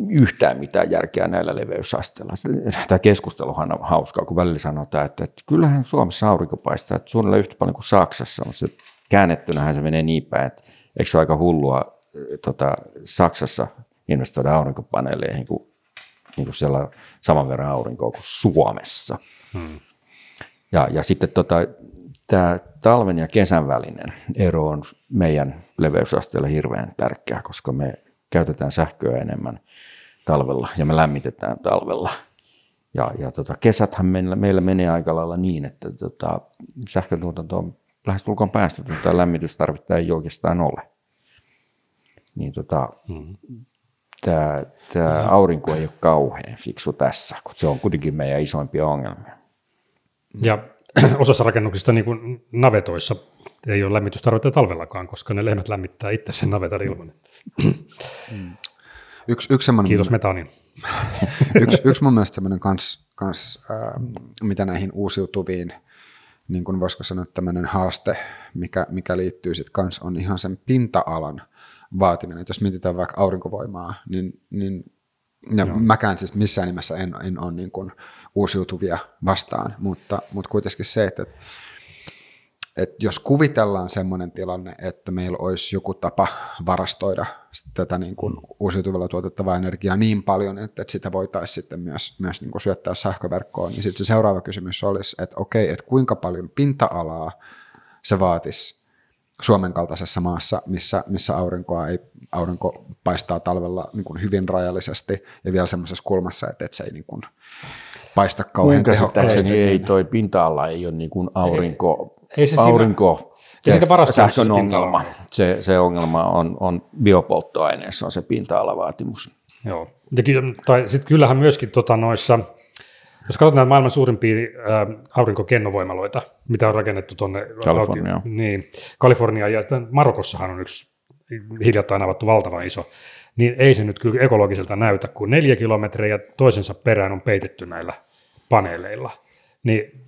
yhtään mitään järkeä näillä leveysasteilla. Tämä keskusteluhan on hauskaa, kun välillä sanotaan, että, että kyllähän Suomessa aurinko paistaa, että suunnilleen yhtä paljon kuin Saksassa, mutta se käännettynähän se menee niin päin, että eikö se ole aika hullua tota, Saksassa investoida aurinkopaneeleihin kuin, niin kuin siellä saman verran aurinkoa kuin Suomessa. Hmm. Ja, ja sitten tota, tämä talven ja kesän välinen ero on meidän leveysasteella hirveän tärkeä, koska me käytetään sähköä enemmän talvella ja me lämmitetään talvella. Ja, ja tota, kesäthän meillä, meillä menee aika lailla niin, että tota, sähkötuotanto on lähestulkoon päästetty tai lämmitystarvetta ei oikeastaan ole. Niin tota, mm. tämä, tämä aurinko ei ole kauhean fiksu tässä, kun se on kuitenkin meidän isoimpia ongelmia. Ja osassa rakennuksista niin kuin navetoissa ei ole lämmitystarvetta talvellakaan, koska ne lehmät lämmittää itse sen navetan ilman. Mm. Yksi, yksi Kiitos metanin. yksi, yksi mun mielestä semmoinen kans, kans äh, mitä näihin uusiutuviin, niin kuin voisiko sanoa tämmöinen haaste, mikä, mikä liittyy sitten kans on ihan sen pinta-alan vaatiminen. Et jos mietitään vaikka aurinkovoimaa, niin, niin ja mäkään siis missään nimessä en, en ole niin kuin uusiutuvia vastaan, mutta, mutta kuitenkin se, että, että jos kuvitellaan sellainen tilanne, että meillä olisi joku tapa varastoida tätä niin kuin uusiutuvilla tuotettavaa energiaa niin paljon, että, että sitä voitaisiin sitten myös, myös niin kuin syöttää sähköverkkoon, niin sitten se seuraava kysymys olisi, että okei, että kuinka paljon pinta-alaa se vaatisi Suomen kaltaisessa maassa, missä, missä aurinkoa ei, aurinko paistaa talvella niin kuin hyvin rajallisesti ja vielä semmoisessa kulmassa, että, että se ei niin kuin, paista kauhean tehokkaasti. Niin ei toi pinta-ala ei ole niin kuin aurinko, ei, ei se aurinko ja sähkön ongelma. Se, se ongelma on, on biopolttoaineessa on se pinta-alavaatimus. Joo. Ja, tai sitten kyllähän myöskin tota noissa, jos katsotaan näitä maailman suurimpia ää, aurinkokennovoimaloita, mitä on rakennettu tuonne Kalifornia. Niin, Kalifornia ja Marokossahan on yksi hiljattain avattu valtavan iso niin ei se nyt kyllä ekologiselta näytä, kun neljä kilometriä toisensa perään on peitetty näillä paneeleilla. Niin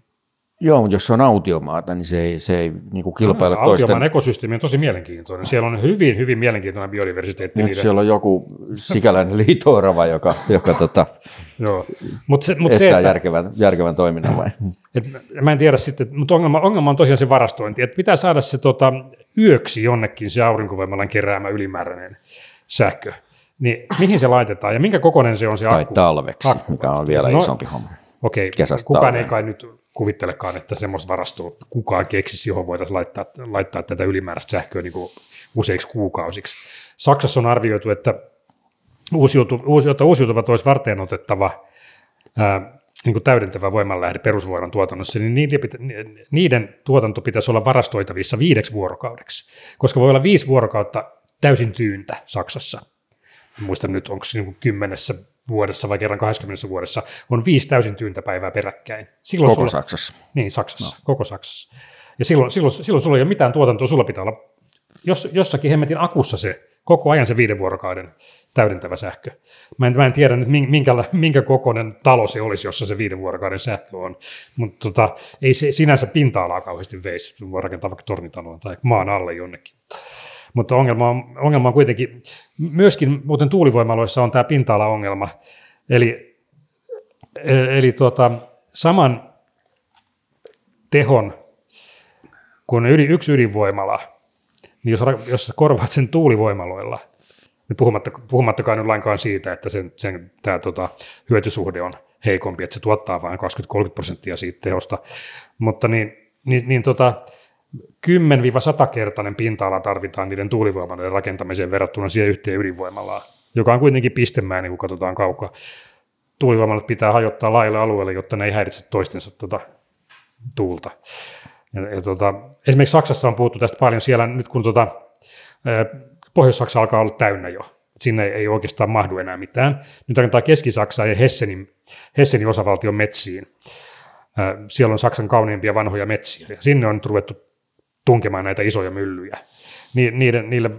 Joo, mutta jos se on autiomaata, niin se ei, se ei niin kuin kilpaile toisten. Autiomaan ekosysteemi on tosi mielenkiintoinen. Siellä on hyvin, hyvin mielenkiintoinen biodiversiteetti. Nyt niiden- siellä on joku sikäläinen liitoorava, joka, joka tota, Joo. Mut se, mut estää se, että, järkevän, järkevän toiminnan vai? et, mä en tiedä sitten, mutta ongelma, ongelma on tosiaan se varastointi, että pitää saada se tota, yöksi jonnekin se aurinkovoimalan keräämä ylimääräinen sähkö. Niin mihin se laitetaan ja minkä kokoinen se on se Tai akku? talveksi, Akku. mikä on vielä No- isompi homma. Okei, kesästä kukaan talveen. ei kai nyt kuvittelekaan, että semmoista varastoa kukaan keksisi, johon voitaisiin laittaa, laittaa tätä ylimääräistä sähköä niin kuin useiksi kuukausiksi. Saksassa on arvioitu, että uusiutu, uusiutuvat olisi varten otettava ää, niin kuin täydentävä voimanlähde perusvoiman tuotannossa, niin niiden, pitä, niiden tuotanto pitäisi olla varastoitavissa viideksi vuorokaudeksi, koska voi olla viisi vuorokautta täysin tyyntä Saksassa. En muista nyt, onko se niin kuin kymmenessä vuodessa vai kerran 20 vuodessa, on viisi täysin tyyntä päivää peräkkäin. Silloin Koko sulla, Saksassa. Niin, Saksassa, no. koko Saksassa. Ja silloin, silloin, silloin sulla ei ole mitään tuotantoa, sulla pitää olla jos, jossakin hemmetin akussa se koko ajan se viiden vuorokauden täydentävä sähkö. Mä en, mä en tiedä nyt minkä, minkä kokoinen talo se olisi, jossa se viiden vuorokauden sähkö on, mutta tota, ei se sinänsä pinta-alaa kauheasti veisi. Voi rakentaa vaikka tornitalon tai maan alle jonnekin. Mutta ongelma on, ongelma on kuitenkin, myöskin muuten tuulivoimaloissa on tämä pinta-alaongelma, eli, eli tuota, saman tehon kun yli, yksi ydinvoimala, niin jos, jos korvaat sen tuulivoimaloilla, niin puhumatta, puhumattakaan nyt lainkaan siitä, että sen, sen tämä tota, hyötysuhde on heikompi, että se tuottaa vain 20-30 prosenttia siitä tehosta, mutta niin, niin, niin tota, 10-100-kertainen pinta-ala tarvitaan niiden tuulivoimaloiden rakentamiseen verrattuna siihen yhteen ydinvoimalaan, joka on kuitenkin pistemäinen, kun katsotaan kaukaa. Tuulivoimalat pitää hajottaa laajille alueille, jotta ne ei häiritse toistensa tota, tuulta. Ja, ja tota, esimerkiksi Saksassa on puhuttu tästä paljon siellä, nyt kun ää, Pohjois-Saksa alkaa olla täynnä jo, sinne ei, oikeastaan mahdu enää mitään. Nyt rakentaa Keski-Saksaan ja Hessenin, Hessenin osavaltion metsiin. Siellä on Saksan kauneimpia vanhoja metsiä, ja sinne on nyt ruvettu tunkemaan näitä isoja myllyjä. Ni- Niiden, niille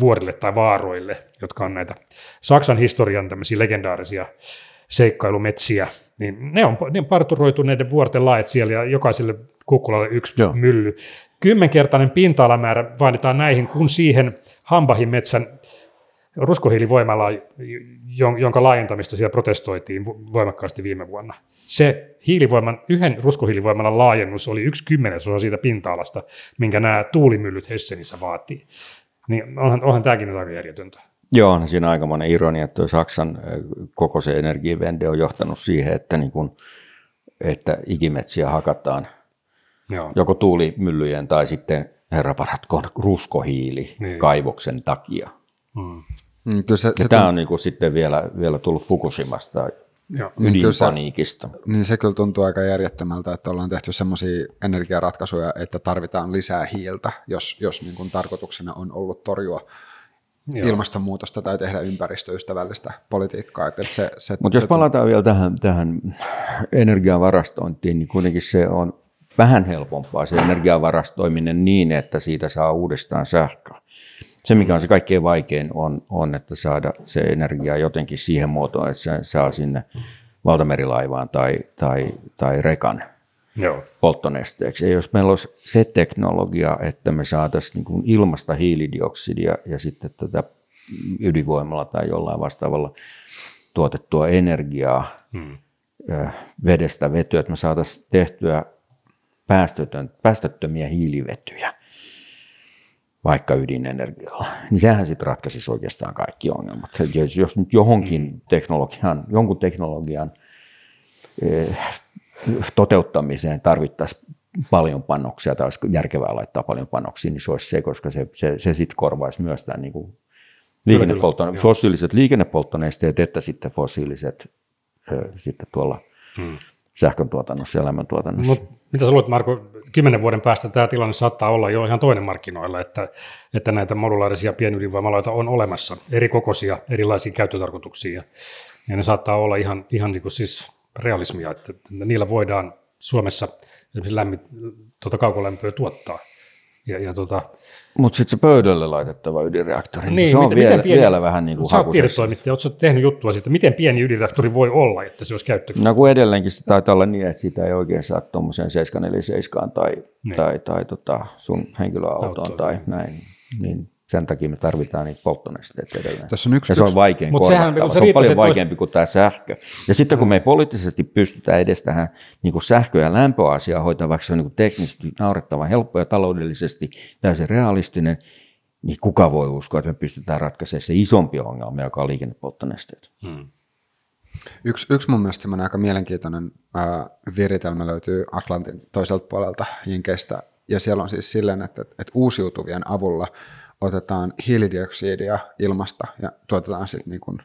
vuorille tai vaaroille, jotka on näitä Saksan historian tämmöisiä legendaarisia seikkailumetsiä, niin ne on, ne on parturoitu näiden vuorten laet siellä ja jokaiselle kukkulalle yksi Joo. Mylly. Kymmenkertainen pinta-alamäärä vaaditaan näihin, kun siihen Hambahin metsän ruskohiilivoimala, jon- jonka laajentamista siellä protestoitiin vo- voimakkaasti viime vuonna. Se hiilivoiman, yhden ruskohiilivoimalan laajennus oli yksi kymmenesosa siitä pinta-alasta, minkä nämä tuulimyllyt Hessenissä vaatii. Niin onhan, onhan tämäkin nyt aika järjetöntä. Joo, on siinä aikamoinen ironia, että Saksan koko se energievende on johtanut siihen, että, niin kun, että ikimetsiä hakataan Joo. joko tuulimyllyjen tai sitten herra paratkoon ruskohiili niin. Kaivoksen takia. Mm, kyllä se, Ja se tämä on niin kuin sitten vielä, vielä tullut Fukushimasta Joo. Niin se- ydinpaniikista. Niin se kyllä tuntuu aika järjettömältä, että ollaan tehty semmoisia energiaratkaisuja, että tarvitaan lisää hiiltä, jos, jos niin kuin tarkoituksena on ollut torjua Joo. ilmastonmuutosta tai tehdä ympäristöystävällistä politiikkaa. Että se, se, Mutta jos se, palataan vielä tähän, tähän energiavarastointiin, niin kuitenkin se on vähän helpompaa se energiavarastoiminen niin, että siitä saa uudestaan sähköä. Se, mikä on se kaikkein vaikein, on, on että saada se energia jotenkin siihen muotoon, että se saa sinne valtamerilaivaan tai, tai, tai rekan Joo. polttonesteeksi. Ja jos meillä olisi se teknologia, että me saataisiin niin kuin ilmasta hiilidioksidia ja sitten tätä ydinvoimalla tai jollain vastaavalla tuotettua energiaa Hmm. vedestä vetyä, että me saataisiin tehtyä päästötön, päästöttömiä hiilivetyjä vaikka ydinenergialla, niin sehän sitten ratkaisisi oikeastaan kaikki ongelmat. Jos, jos nyt johonkin teknologian, jonkun teknologian eh, toteuttamiseen tarvittaisiin paljon panoksia tai olisi järkevää laittaa paljon panoksia, niin se olisi se, koska se, se, se sitten korvaisi myös tämän niin kuin liikennepolttone- fossiiliset liikennepolttonesteet, että sitten fossiiliset ö, sitten tuolla Hmm. Sähköntuotannossa ja lämmöntuotannossa. Mut mitä sä luulet, Marko, kymmenen vuoden päästä tämä tilanne saattaa olla jo ihan toinen markkinoilla, että, että näitä modulaarisia pienydinvoimaloita on olemassa, eri kokoisia, erilaisia käyttötarkoituksia, ja ne saattaa olla ihan, ihan niin kuin siis realismia, että, niillä voidaan Suomessa esimerkiksi lämmi, tuota kaukolämpöä tuottaa. Ja, ja tota, Mutta sitten se pöydälle laitettava ydinreaktori, niin, Niin, se on miten- vielä, pieni- vielä vähän niin kuin sä oot tiedetoimittaja, ootko tehnyt juttua siitä, miten pieni ydinreaktori voi olla, että se olisi käyttö? No kun edelleenkin se taitaa olla niin, että sitä ei oikein saa tuommoiseen 747 tai, Niin. tai, tai tota sun henkilöautoon Autoon, tai näin. Niin sen takia me tarvitaan niitä polttonesteitä edelleen. Tässä on yksi, Ja se on vaikein Mut sehän- se Se, on paljon vaikeampi kuin tämä sähkö. Ja sitten kun me ei poliittisesti pystytä edes tähän niin kuin sähkö- ja lämpöasiaa hoitamaan, vaikka se on niin kuin teknisesti naurettavan helppo ja taloudellisesti täysin realistinen, niin kuka voi uskoa, että me pystytään ratkaisemaan se isompi ongelma, joka on liikennepolttonesteet. Hmm. Yksi, yksi mun mielestä semmoinen aika mielenkiintoinen ää, viritelmä löytyy Atlantin toiselta puolelta Jinkeistä, ja siellä on siis silleen, että, että uusiutuvien avulla otetaan hiilidioksidia ilmasta ja tuotetaan sitten niin kuin,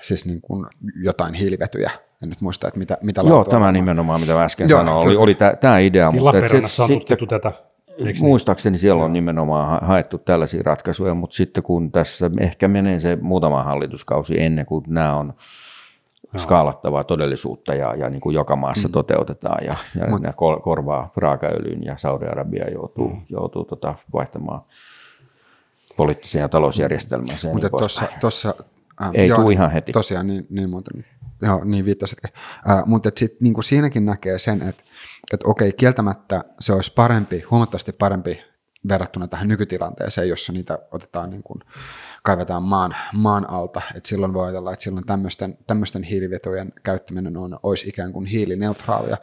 siis niin kuin jotain hiilivetyjä. En nyt muista, että mitä, mitä Joo, tämä on. nimenomaan, mitä mä äsken Joo, sanoin, oli, oli tämä idea. Niin mutta on sitten- tutkittu tätä. eikö niin? Muistaakseni siellä on nimenomaan ha- haettu tällaisia ratkaisuja, mutta sitten kun tässä ehkä menee se muutama hallituskausi ennen kuin nämä on skaalattavaa todellisuutta ja, ja niin kuin joka maassa mm. toteutetaan ja, ja Mut- ne kor- korvaa raakaöljyn ja Saudi-Arabia joutuu, mm. joutuu tota vaihtamaan poliittiseen ja talousjärjestelmänsä ja Mutta niin tuossa, tuossa äh, Ei tuu ihan heti. Tosiaan, niin, niin muuten, joo, niin viittasitkin. Äh, mutta sitten niin siinäkin näkee sen, että et okei, kieltämättä se olisi parempi, huomattavasti parempi verrattuna tähän nykytilanteeseen, jossa niitä otetaan niin kuin, kaivetaan maan, maan alta, että silloin voi ajatella, että silloin tämmöisten, tämmöisten hiilivetujen käyttäminen on, olisi ikään kuin hiilineutraalia,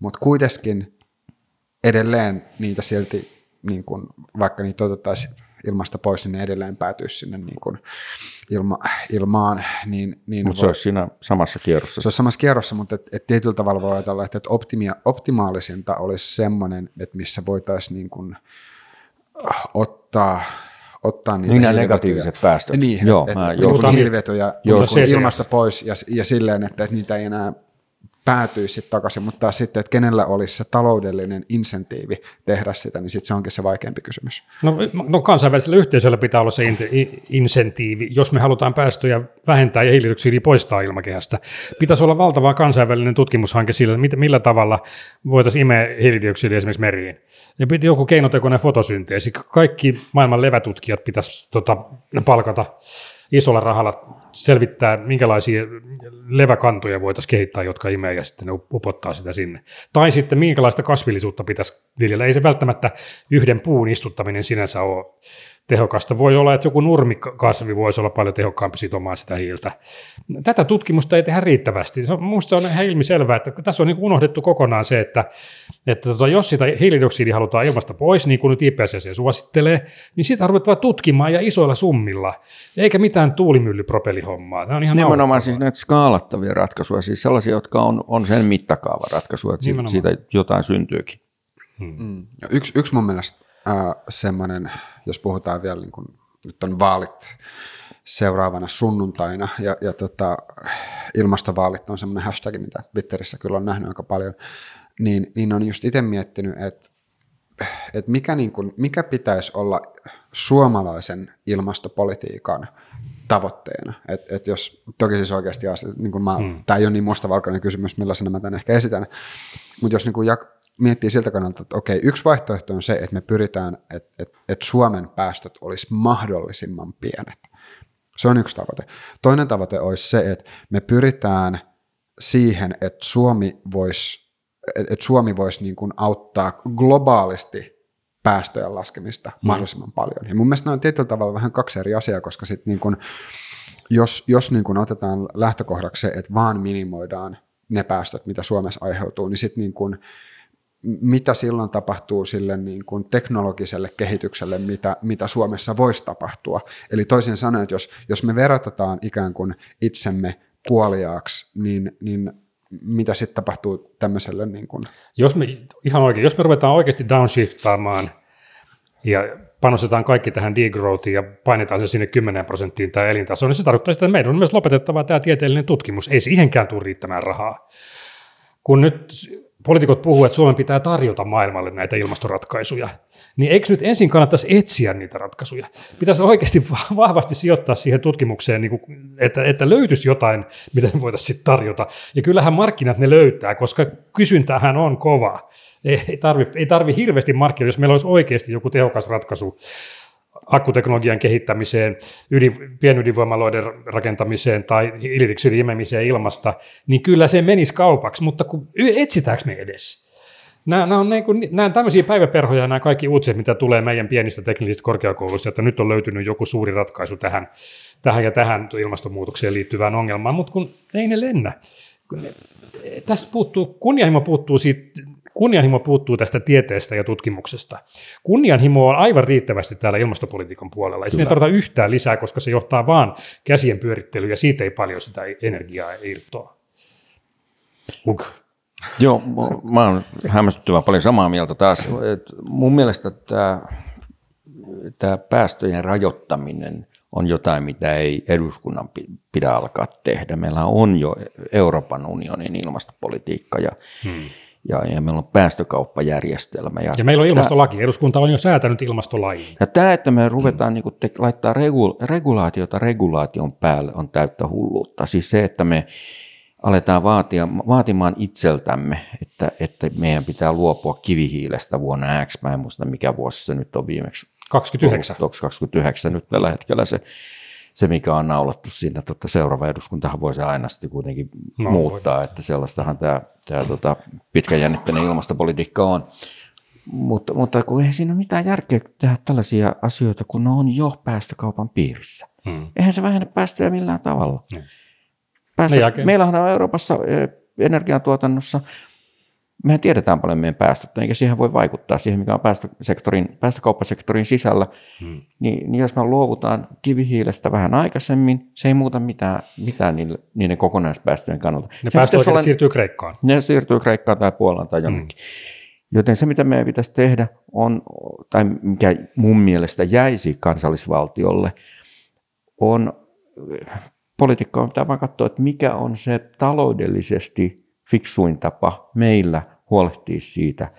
mutta kuitenkin edelleen niitä silti, niin kuin, vaikka niitä otettaisiin ilmasta pois, niin ne edelleen päätyisi sinne niin kuin ilma, ilmaan. Niin, niin Mutta se olisi siinä samassa kierrossa. se on samassa kierrossa, mutta et, et tietyllä tavalla voi ajatella, että et optimia, optimaalisinta olisi semmoinen, että missä voitaisiin niin kuin ottaa, ottaa niitä Niin nämä negatiiviset päästöt. Niin, Joo, että mä et, jouduin- niin ilmasta pois ja, ja silleen, että, että niitä ei enää päätyisi sit takaisin, mutta taas sitten, että kenellä olisi se taloudellinen insentiivi tehdä sitä, niin sitten se onkin se vaikeampi kysymys. No, no kansainvälisellä yhteisöllä pitää olla se in- insentiivi, jos me halutaan päästöjä vähentää ja hiilidioksidia poistaa ilmakehästä. Pitäisi olla valtava kansainvälinen tutkimushanke sillä, millä tavalla voitaisiin imeä hiilidioksidia esimerkiksi meriin. Ja piti joku keinotekoinen fotosynteesi. Kaikki maailman levätutkijat pitäisi tota, palkata isolla rahalla selvittää, minkälaisia leväkantoja voitaisiin kehittää, jotka imee ja sitten ne upottaa sitä sinne. Tai sitten minkälaista kasvillisuutta pitäisi viljellä. Ei se välttämättä yhden puun istuttaminen sinänsä ole tehokasta. Voi olla, että joku nurmikasvi voisi olla paljon tehokkaampi sitomaan sitä hiiltä. Tätä tutkimusta ei tehdä riittävästi. Se on, on ihan ilmiselvää, että tässä on niin unohdettu kokonaan se, että, että tota, jos sitä hiilidioksidia halutaan ilmasta pois, niin kuin nyt IPCC suosittelee, niin sitä ruvetaan tutkimaan ja isoilla summilla, eikä mitään tuulimyllypropellihommaa. Tämä on ihan Nimenomaan siis näitä skaalattavia ratkaisuja, siis sellaisia, jotka on, on sen mittakaavan ratkaisuja, että siitä, Nimenomaan. siitä jotain syntyykin. Mm. Ja yksi, yksi mun mielestä äh, semmoinen, jos puhutaan vielä, niin kun, nyt on vaalit seuraavana sunnuntaina, ja, ja tota, ilmastovaalit on semmoinen hashtag, mitä Twitterissä kyllä on nähnyt aika paljon, niin, niin on just itse miettinyt, että että mikä, niin kun, mikä pitäisi olla suomalaisen ilmastopolitiikan tavoitteena. Et, et jos, toki siis oikeasti niin mä, hmm. tämä ei ole niin mustavalkoinen kysymys, millaisena mä tämän ehkä esitän, mutta jos niin kun jak, miettii siltä kannalta, että okei, yksi vaihtoehto on se, että me pyritään, että, että, että Suomen päästöt olisi mahdollisimman pienet. Se on yksi tavoite. Toinen tavoite olisi se, että me pyritään siihen, että Suomi voisi että et Suomi voisi niin kuin auttaa globaalisti päästöjen laskemista mm. mahdollisimman paljon. Ja mun mielestä ne on tietyllä tavalla vähän kaksi eri asiaa, koska sit niin kuin, jos, jos niin kuin otetaan lähtökohdaksi se, että vaan minimoidaan ne päästöt, mitä Suomessa aiheutuu, niin sitten niin kuin, mitä silloin tapahtuu sille niin kuin teknologiselle kehitykselle, mitä, mitä Suomessa voisi tapahtua. Eli toisin sanoen, että jos, jos me verotetaan ikään kuin itsemme kuoliaaksi, niin, niin mitä sitten tapahtuu tämmöiselle niin kuin... Jos me, ihan oikein, jos me ruvetaan oikeasti downshiftaamaan ja panostetaan kaikki tähän degrowthiin ja painetaan se sinne 10 prosenttiin tämä elintaso, niin se tarkoittaa sitä, että meidän on myös lopetettava tämä tieteellinen tutkimus. Ei siihenkään tule riittämään rahaa. Kun nyt poliitikot puhuu, että Suomen pitää tarjota maailmalle näitä ilmastoratkaisuja, niin eikö nyt ensin kannattaisi etsiä niitä ratkaisuja? Pitäisi oikeasti vahvasti sijoittaa siihen tutkimukseen, niin kuin, että, että löytyisi jotain, mitä voitaisiin sitten tarjota. Ja kyllähän markkinat ne löytää, koska kysyntähän on kova. Ei tarvi, ei tarvi hirveästi markkinoida, jos meillä olisi oikeasti joku tehokas ratkaisu akkuteknologian kehittämiseen, ydin, pienydinvoimaloiden rakentamiseen tai hiilidioksidin imemiseen ilmasta, niin kyllä se menisi kaupaksi, mutta kun etsitäänkö me edes? Nämä, nämä, on niin kuin, nämä on tämmöisiä päiväperhoja, nämä kaikki uutiset, mitä tulee meidän pienistä teknisistä korkeakouluista, että nyt on löytynyt joku suuri ratkaisu tähän, tähän ja tähän ilmastonmuutokseen liittyvään ongelmaan, mutta kun ei ne lennä. Tässä puuttuu, kunnianhimo puuttuu siitä kunnianhimo puuttuu tästä tieteestä ja tutkimuksesta. Kunnianhimo on aivan riittävästi täällä ilmastopolitiikan puolella. Ei sinne tarvita yhtään lisää, koska se johtaa vaan käsien pyörittelyyn ja siitä ei paljon sitä energiaa irtoa. Uk. Joo, mä oon hämmästyttävän paljon samaa mieltä taas. mun mielestä tämä, tämä päästöjen rajoittaminen on jotain, mitä ei eduskunnan pidä alkaa tehdä. Meillä on jo Euroopan unionin ilmastopolitiikka ja hmm ja, ja meillä on päästökauppajärjestelmä. Ja, ja meillä on ilmastolaki, tämä, eduskunta on jo säätänyt ilmastolain. Ja tämä, että me ruvetaan mm. niin te, laittaa regu, regulaatiota regulaation päälle, on täyttä hulluutta. Siis se, että me aletaan vaatia, vaatimaan itseltämme, että, että meidän pitää luopua kivihiilestä vuonna X, mä en muista mikä vuosi se nyt on viimeksi. 29. 29 nyt tällä hetkellä se se, mikä on naulattu siinä, että seuraava eduskuntahan voisi aina sitten kuitenkin no, muuttaa, voi. että sellaistahan tämä, tämä tota, pitkäjännitteinen ilmastopolitiikka on. Mutta, mutta kun ei siinä ole mitään järkeä tehdä tällaisia asioita, kun ne on jo päästökaupan piirissä. Hmm. Eihän se vähennä päästöjä millään tavalla. Hmm. Päästö, meillähän on Euroopassa energiantuotannossa mehän tiedetään paljon meidän päästöt, eikä siihen voi vaikuttaa, siihen mikä on päästösektorin, päästökauppasektorin sisällä, hmm. niin, niin jos me luovutaan kivihiilestä vähän aikaisemmin, se ei muuta mitään, mitään niille, niiden kokonaispäästöjen kannalta. Ne päästöt olla, siirtyy Kreikkaan. Ne siirtyy Kreikkaan tai Puolaan tai jonnekin. Hmm. Joten se, mitä meidän pitäisi tehdä, on, tai mikä mun mielestä jäisi kansallisvaltiolle, on politiikka on pitää vaan katsoa, että mikä on se taloudellisesti fiksuin tapa meillä huolehtia siitä,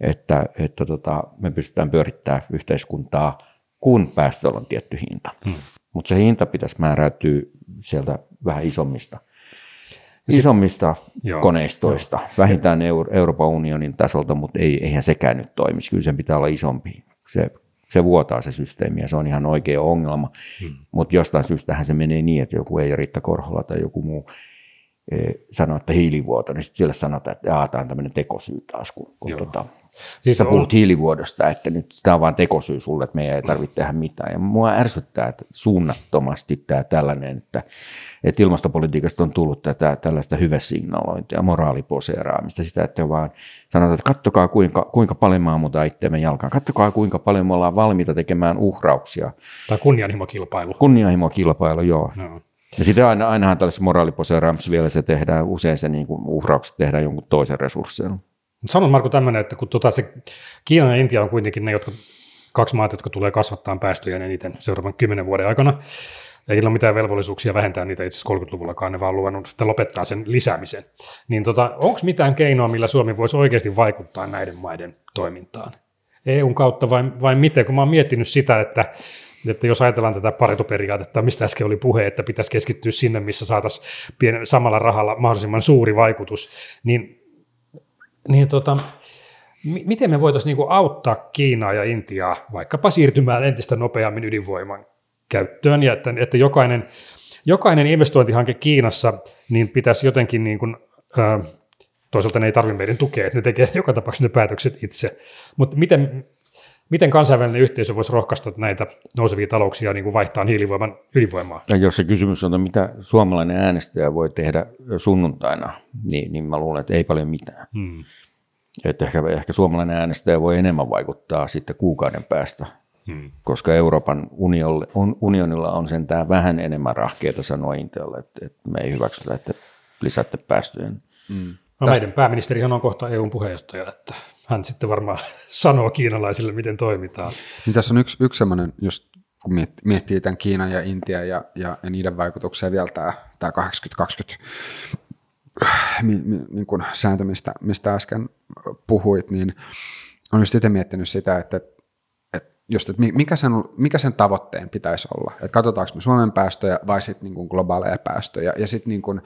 että, että tota, me pystytään pyörittämään yhteiskuntaa, kun päästöllä on tietty hinta. Hmm. Mutta se hinta pitäisi määräytyä sieltä vähän isommista, isommista Joo, koneistoista, jo. vähintään Euro- Euroopan unionin tasolta, mutta ei, eihän sekään nyt toimisi. Kyllä sen pitää olla isompi. Se, se vuotaa se systeemi ja se on ihan oikea ongelma. Hmm. Mutta jostain syystähän se menee niin, että joku ei Riitta Korhola tai joku muu Eh, sanoa, että hiilivuoto, niin sitten sille sanotaan, että tämä on tämmöinen tekosyy taas, kun, kun tota, siis sä on... puhut hiilivuodosta, että nyt tämä on vain tekosyy sulle, että meidän ei tarvitse tehdä mitään. Ja mua ärsyttää että suunnattomasti tämä tällainen, että, että ilmastopolitiikasta on tullut tätä, tällaista hyvesignalointia, moraaliposeeraamista, sitä, että vaan sanotaan, että kattokaa kuinka, kuinka paljon me ammutaan itseämme jalkaan, kattokaa kuinka paljon me ollaan valmiita tekemään uhrauksia. Tai kunnianhimokilpailu. Kunnianhimokilpailu, joo. No. Ja sitten aina, ainahan tällaisessa moraaliposeeraamassa vielä se tehdään, usein se niin kuin uhraukset tehdään jonkun toisen resursseilla. Sanon Marko tämmöinen, että kun tota se Kiina ja Intia on kuitenkin ne, jotka, kaksi maata, jotka tulee kasvattaa päästöjä eniten seuraavan kymmenen vuoden aikana, ei ole mitään velvollisuuksia vähentää niitä itse asiassa 30-luvullakaan, ne vaan luvannut, että lopettaa sen lisäämisen. Niin tota, onko mitään keinoa, millä Suomi voisi oikeasti vaikuttaa näiden maiden toimintaan? EUn kautta vai, vai miten? Kun mä oon miettinyt sitä, että että jos ajatellaan tätä paretoperiaatetta, mistä äsken oli puhe, että pitäisi keskittyä sinne, missä saataisiin samalla rahalla mahdollisimman suuri vaikutus, niin, niin tota, miten me voitaisiin niinku auttaa Kiinaa ja Intiaa vaikkapa siirtymään entistä nopeammin ydinvoiman käyttöön, ja että, että jokainen, jokainen investointihanke Kiinassa niin pitäisi jotenkin niin kuin, ää, toisaalta ne ei tarvitse meidän tukea, että ne tekee joka tapauksessa ne päätökset itse, mutta miten, Miten kansainvälinen yhteisö voisi rohkaista näitä nousevia talouksia niin kuin vaihtaa hiilivoiman ydinvoimaa? Ja jos se kysymys on, että mitä suomalainen äänestäjä voi tehdä sunnuntaina, niin, niin mä luulen, että ei paljon mitään. Hmm. Että ehkä, ehkä suomalainen äänestäjä voi enemmän vaikuttaa sitten kuukauden päästä, hmm. koska Euroopan unionilla on, unionilla on sentään vähän enemmän rahkeita sanoa Intialle, että, että me ei hyväksytä, että lisäätte päästöjä. Hmm. No, meidän pääministerihan on kohta EUn puheenjohtaja, että hän sitten varmaan sanoo kiinalaisille, miten toimitaan. Niin tässä on yksi, yksi sellainen, just kun miettii tämän Kiinan ja Intian ja, ja, ja niiden vaikutuksia vielä tämä, tämä 80-20 mi, mi, niin kuin sääntö, mistä, mistä äsken puhuit, niin on just itse miettinyt sitä, että, että, just, että mikä, sen, mikä sen tavoitteen pitäisi olla. Että katsotaanko me Suomen päästöjä vai sitten niin globaaleja päästöjä. Ja sitten niin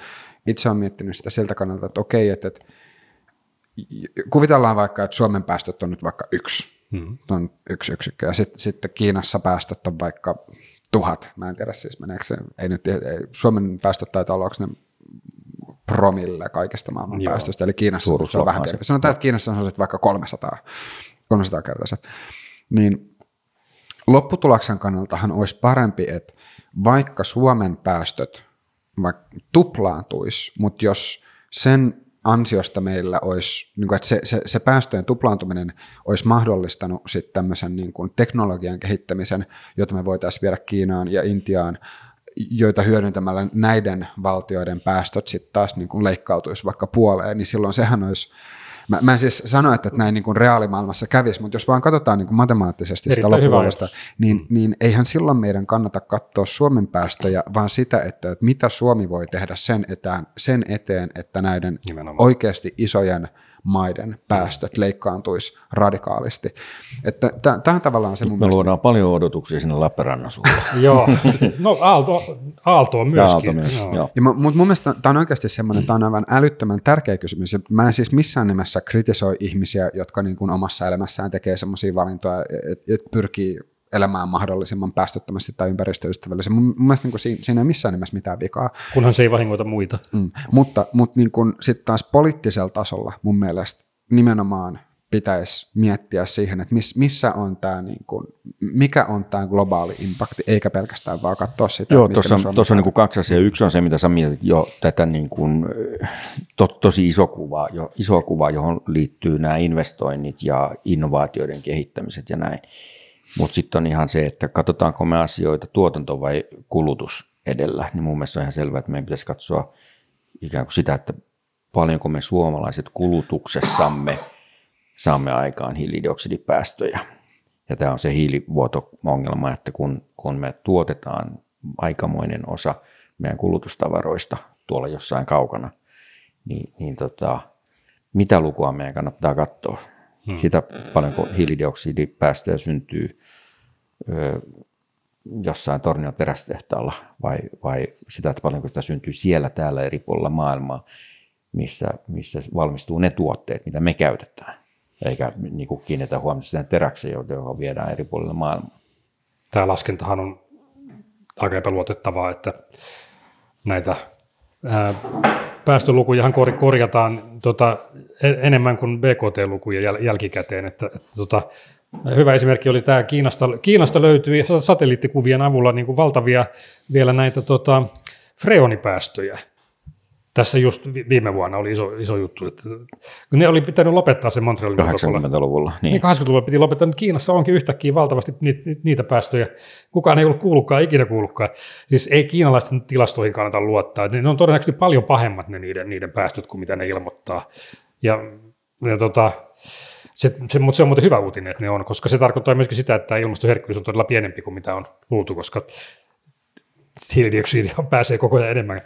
itse olen miettinyt sitä siltä kannalta, että okei, että, että kuvitellaan vaikka, että Suomen päästöt on nyt vaikka yksi, hmm. on yksi yksikkö, ja sitten sit Kiinassa päästöt on vaikka tuhat, mä en tiedä siis meneekö se, ei nyt, ei, Suomen päästöt taitaa olla, onko ne promille kaikesta maailman Joo. päästöstä, eli Kiinassa se on vähän pienempi. Sanotaan, että Kiinassa on vaikka 300, 300 kertaiset. Niin lopputuloksen kannaltahan olisi parempi, että vaikka Suomen päästöt vaikka tuplaantuisi, mutta jos sen ansiosta meillä olisi, niin kuin, että se, se, se päästöjen tuplaantuminen olisi mahdollistanut sitten tämmöisen niin kuin teknologian kehittämisen, jota me voitaisiin viedä Kiinaan ja Intiaan, joita hyödyntämällä näiden valtioiden päästöt sitten taas niin kuin leikkautuisi vaikka puoleen, niin silloin sehän olisi Mä, mä en siis sano, että näin niin kuin reaalimaailmassa kävisi, mutta jos vaan katsotaan niin kuin matemaattisesti sitä loppuvuodesta, niin, mm. niin eihän silloin meidän kannata katsoa Suomen päästöjä, vaan sitä, että, että mitä Suomi voi tehdä sen, etään, sen eteen, että näiden Nimenomaan. oikeasti isojen maiden päästöt leikkaantuisi radikaalisti. Että tämä on tavallaan se mun Me mielestä... luodaan paljon odotuksia sinne Lappeenrannan Joo, no Aalto, Aalto on myöskin. Aalto myös, joo. joo. Ja, mutta mun mielestä tämä on oikeasti semmoinen, tämä on aivan älyttömän tärkeä kysymys. Mä en siis missään nimessä kritisoi ihmisiä, jotka niin kuin omassa elämässään tekee semmoisia valintoja, että et pyrkii elämään mahdollisimman päästöttömästi tai ympäristöystävällisesti. Mun, mun mielestä niin kuin siinä, siinä ei missään nimessä mitään vikaa. Kunhan se ei vahingoita muita. Mm. Mutta, mutta niin sitten taas poliittisella tasolla mun mielestä nimenomaan pitäisi miettiä siihen, että miss, missä on tämä, niin kuin, mikä on tämä globaali impakti, eikä pelkästään vaan katsoa sitä. Joo, tuossa on, tuossa on niin kuin kaksi asiaa. Yksi on se, mitä sä mietit jo tätä niin kuin, to, tosi iso kuva, jo, iso kuva, johon liittyy nämä investoinnit ja innovaatioiden kehittämiset ja näin. Mutta sitten on ihan se, että katsotaanko me asioita tuotanto vai kulutus edellä, niin mun mielestä on ihan selvää, että meidän pitäisi katsoa ikään kuin sitä, että paljonko me suomalaiset kulutuksessamme saamme aikaan hiilidioksidipäästöjä. Ja tämä on se hiilivuoto-ongelma, että kun, kun me tuotetaan aikamoinen osa meidän kulutustavaroista tuolla jossain kaukana, niin, niin tota, mitä lukua meidän kannattaa katsoa? Hmm. Sitä paljonko hiilidioksidipäästöjä syntyy ö, jossain Tornion terästehtaalla vai, vai sitä, että paljonko sitä syntyy siellä täällä eri puolilla maailmaa, missä, missä valmistuu ne tuotteet, mitä me käytetään. Eikä niin kuin kiinnitä huomiota siihen teräkseen, johon viedään eri puolilla maailmaa. Tämä laskentahan on aika epäluotettavaa, että näitä ää, päästölukujahan korjataan tota, enemmän kuin BKT-lukuja jäl, jälkikäteen. Että, että tota, hyvä esimerkki oli tämä, Kiinasta, Kiinasta löytyi satelliittikuvien avulla niin kuin valtavia vielä näitä tota, freonipäästöjä tässä just viime vuonna oli iso, iso juttu, että ne oli pitänyt lopettaa se Montrealin 80-luvulla. Niin. niin 80-luvulla piti lopettaa, mutta Kiinassa onkin yhtäkkiä valtavasti niitä, niitä päästöjä. Kukaan ei ollut kuullutkaan, ikinä kuullutkaan. Siis ei kiinalaisten tilastoihin kannata luottaa. Ne on todennäköisesti paljon pahemmat ne niiden, niiden päästöt kuin mitä ne ilmoittaa. Ja, ja tota, se, se, mutta se on muuten hyvä uutinen, että ne on, koska se tarkoittaa myöskin sitä, että ilmastoherkkyys on todella pienempi kuin mitä on luultu, koska hiilidioksidia pääsee koko ajan enemmän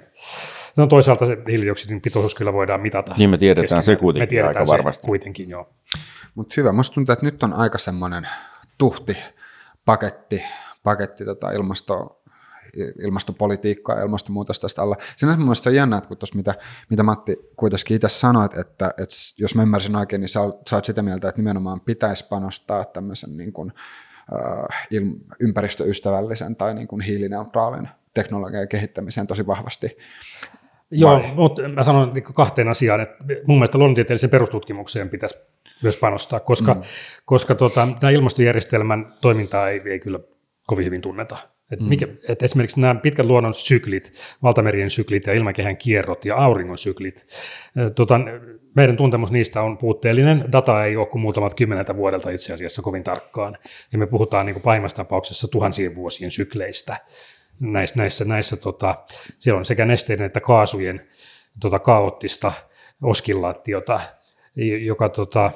No toisaalta se hiilidioksidin pitoisuus kyllä voidaan mitata. Niin me tiedetään se kuitenkin me tiedetään aika varmasti. Se kuitenkin, joo. Mutta hyvä, musta tuntuu, että nyt on aika semmoinen tuhti paketti, paketti tota ilmasto, ilmastopolitiikkaa ja ilmastonmuutosta tästä alla. Sinänsä mun mielestä on jännä, että kun tuossa mitä, mitä Matti kuitenkin itse sanoit, että, että jos mä ymmärsin oikein, niin sä, sä oot sitä mieltä, että nimenomaan pitäisi panostaa tämmöisen niin kuin, äh, ympäristöystävällisen tai niin kuin hiilineutraalin teknologian kehittämiseen tosi vahvasti. Joo, mutta mä sanon niin kahteen asiaan, että mun mielestä luonnontieteelliseen perustutkimukseen pitäisi myös panostaa, koska, mm. koska tota, tämä ilmastojärjestelmän toimintaa ei, ei kyllä kovin hyvin tunneta. Et mm. mikä, et esimerkiksi nämä pitkät luonnon syklit, valtamerien syklit ja ilmakehän kierrot ja auringon syklit, tota, meidän tuntemus niistä on puutteellinen. Data ei ole kuin muutamat kymmeneltä vuodelta itse asiassa kovin tarkkaan. Ja me puhutaan niin kuin pahimmassa tapauksessa tuhansien vuosien sykleistä näissä, näissä, näissä tota, siellä on sekä nesteiden että kaasujen tota, kaoottista oskillaatiota, joka tota,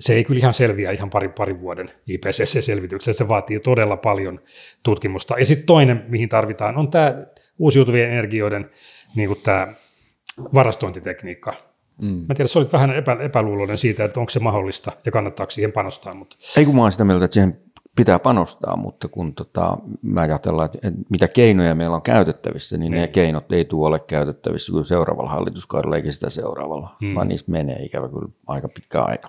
se ei kyllä ihan selviä ihan parin, parin vuoden IPCC-selvityksessä, se vaatii todella paljon tutkimusta. Ja sitten toinen, mihin tarvitaan, on tämä uusiutuvien energioiden niin kuin tämä varastointitekniikka. Mm. Mä tiedän, sä olit vähän epä, epäluuloinen siitä, että onko se mahdollista ja kannattaako siihen panostaa. Mutta... Ei kun mä oon sitä mieltä, että siihen pitää panostaa, mutta kun tota, mä ajatellaan, että mitä keinoja meillä on käytettävissä, niin, niin. ne keinot ei tule ole käytettävissä kuin seuraavalla hallituskaudella eikä sitä seuraavalla, mm. vaan niistä menee ikävä kyllä aika pitkä aika.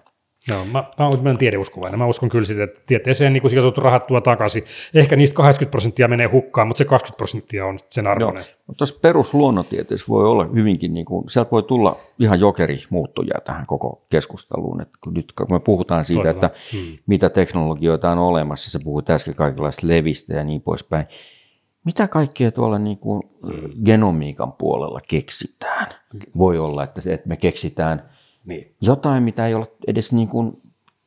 Joo, mä, mä olen tiedeuskovainen. Mä uskon kyllä sitä, että tieteeseen niin sijoitettu rahat tuo takaisin. Ehkä niistä 80 prosenttia menee hukkaan, mutta se 20 prosenttia on sen arvoinen. Joo, tuossa perusluonnontieteessä voi olla hyvinkin, niin kuin, sieltä voi tulla ihan jokeri muuttuja tähän koko keskusteluun. Että kun nyt kun me puhutaan siitä, Toisella. että hmm. mitä teknologioita on olemassa, se puhuu äsken kaikenlaista levistä ja niin poispäin. Mitä kaikkea tuolla niin kuin genomiikan puolella keksitään? Voi olla, että, se, että me keksitään – niin. Jotain, mitä ei ole edes niin kuin,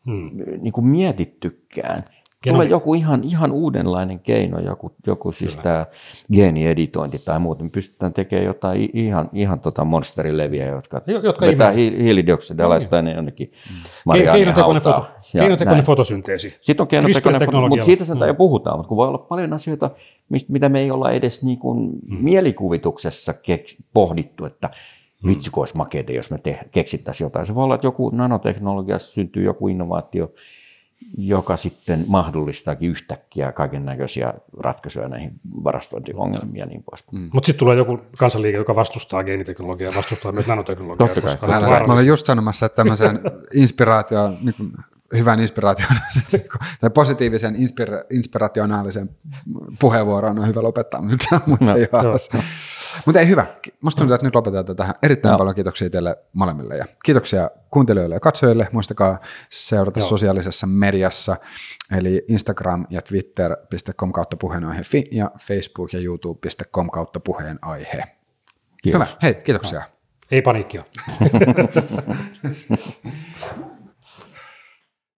hmm. niin kuin mietittykään. Genomi- Tulee joku ihan, ihan uudenlainen keino, joku, joku siis Kyllä. tämä geenieditointi tai muuta. Me pystytään tekemään jotain ihan, ihan tota monsterileviä, jotka, jotka vetää hi- hiilidioksidia ja niin. laittaa ne jonnekin mm. Keinotekoinen, foto, keinotekoinen fotosynteesi. Sitten on keinotekoinen foto, mutta siitä sen mm. jo puhutaan, mutta kun voi olla paljon asioita, mitä me ei olla edes niin kuin mm. mielikuvituksessa keks, pohdittu, että vitsi kun olisi makeita, jos me te- keksittäisiin jotain. Se voi olla, että joku nanoteknologiassa syntyy joku innovaatio, joka sitten mahdollistaakin yhtäkkiä kaiken näköisiä ratkaisuja näihin varastointiongelmiin ja niin pois. Mm. Mutta sitten tulee joku kansanliike, joka vastustaa geeniteknologiaa, vastustaa myös nanoteknologiaa. Totta kai. Älä, mä olen just sanomassa, että tämmöisen inspiraation, niin kuin hyvän inspiraation tai positiivisen inspira- inspirationaalisen puheenvuoron on hyvä lopettaa, mutta, mutta no, se ei ole mutta ei hyvä. Musta tuntuu, että nyt lopetetaan tähän. Erittäin Joo. paljon kiitoksia teille molemmille ja kiitoksia kuuntelijoille ja katsojille. Muistakaa seurata Joo. sosiaalisessa mediassa, eli Instagram ja Twitter.com kautta puheenaihe.fi ja Facebook ja YouTube.com kautta puheenaihe. Kiitos. Hyvä. Hei, kiitoksia. Ei paniikkia.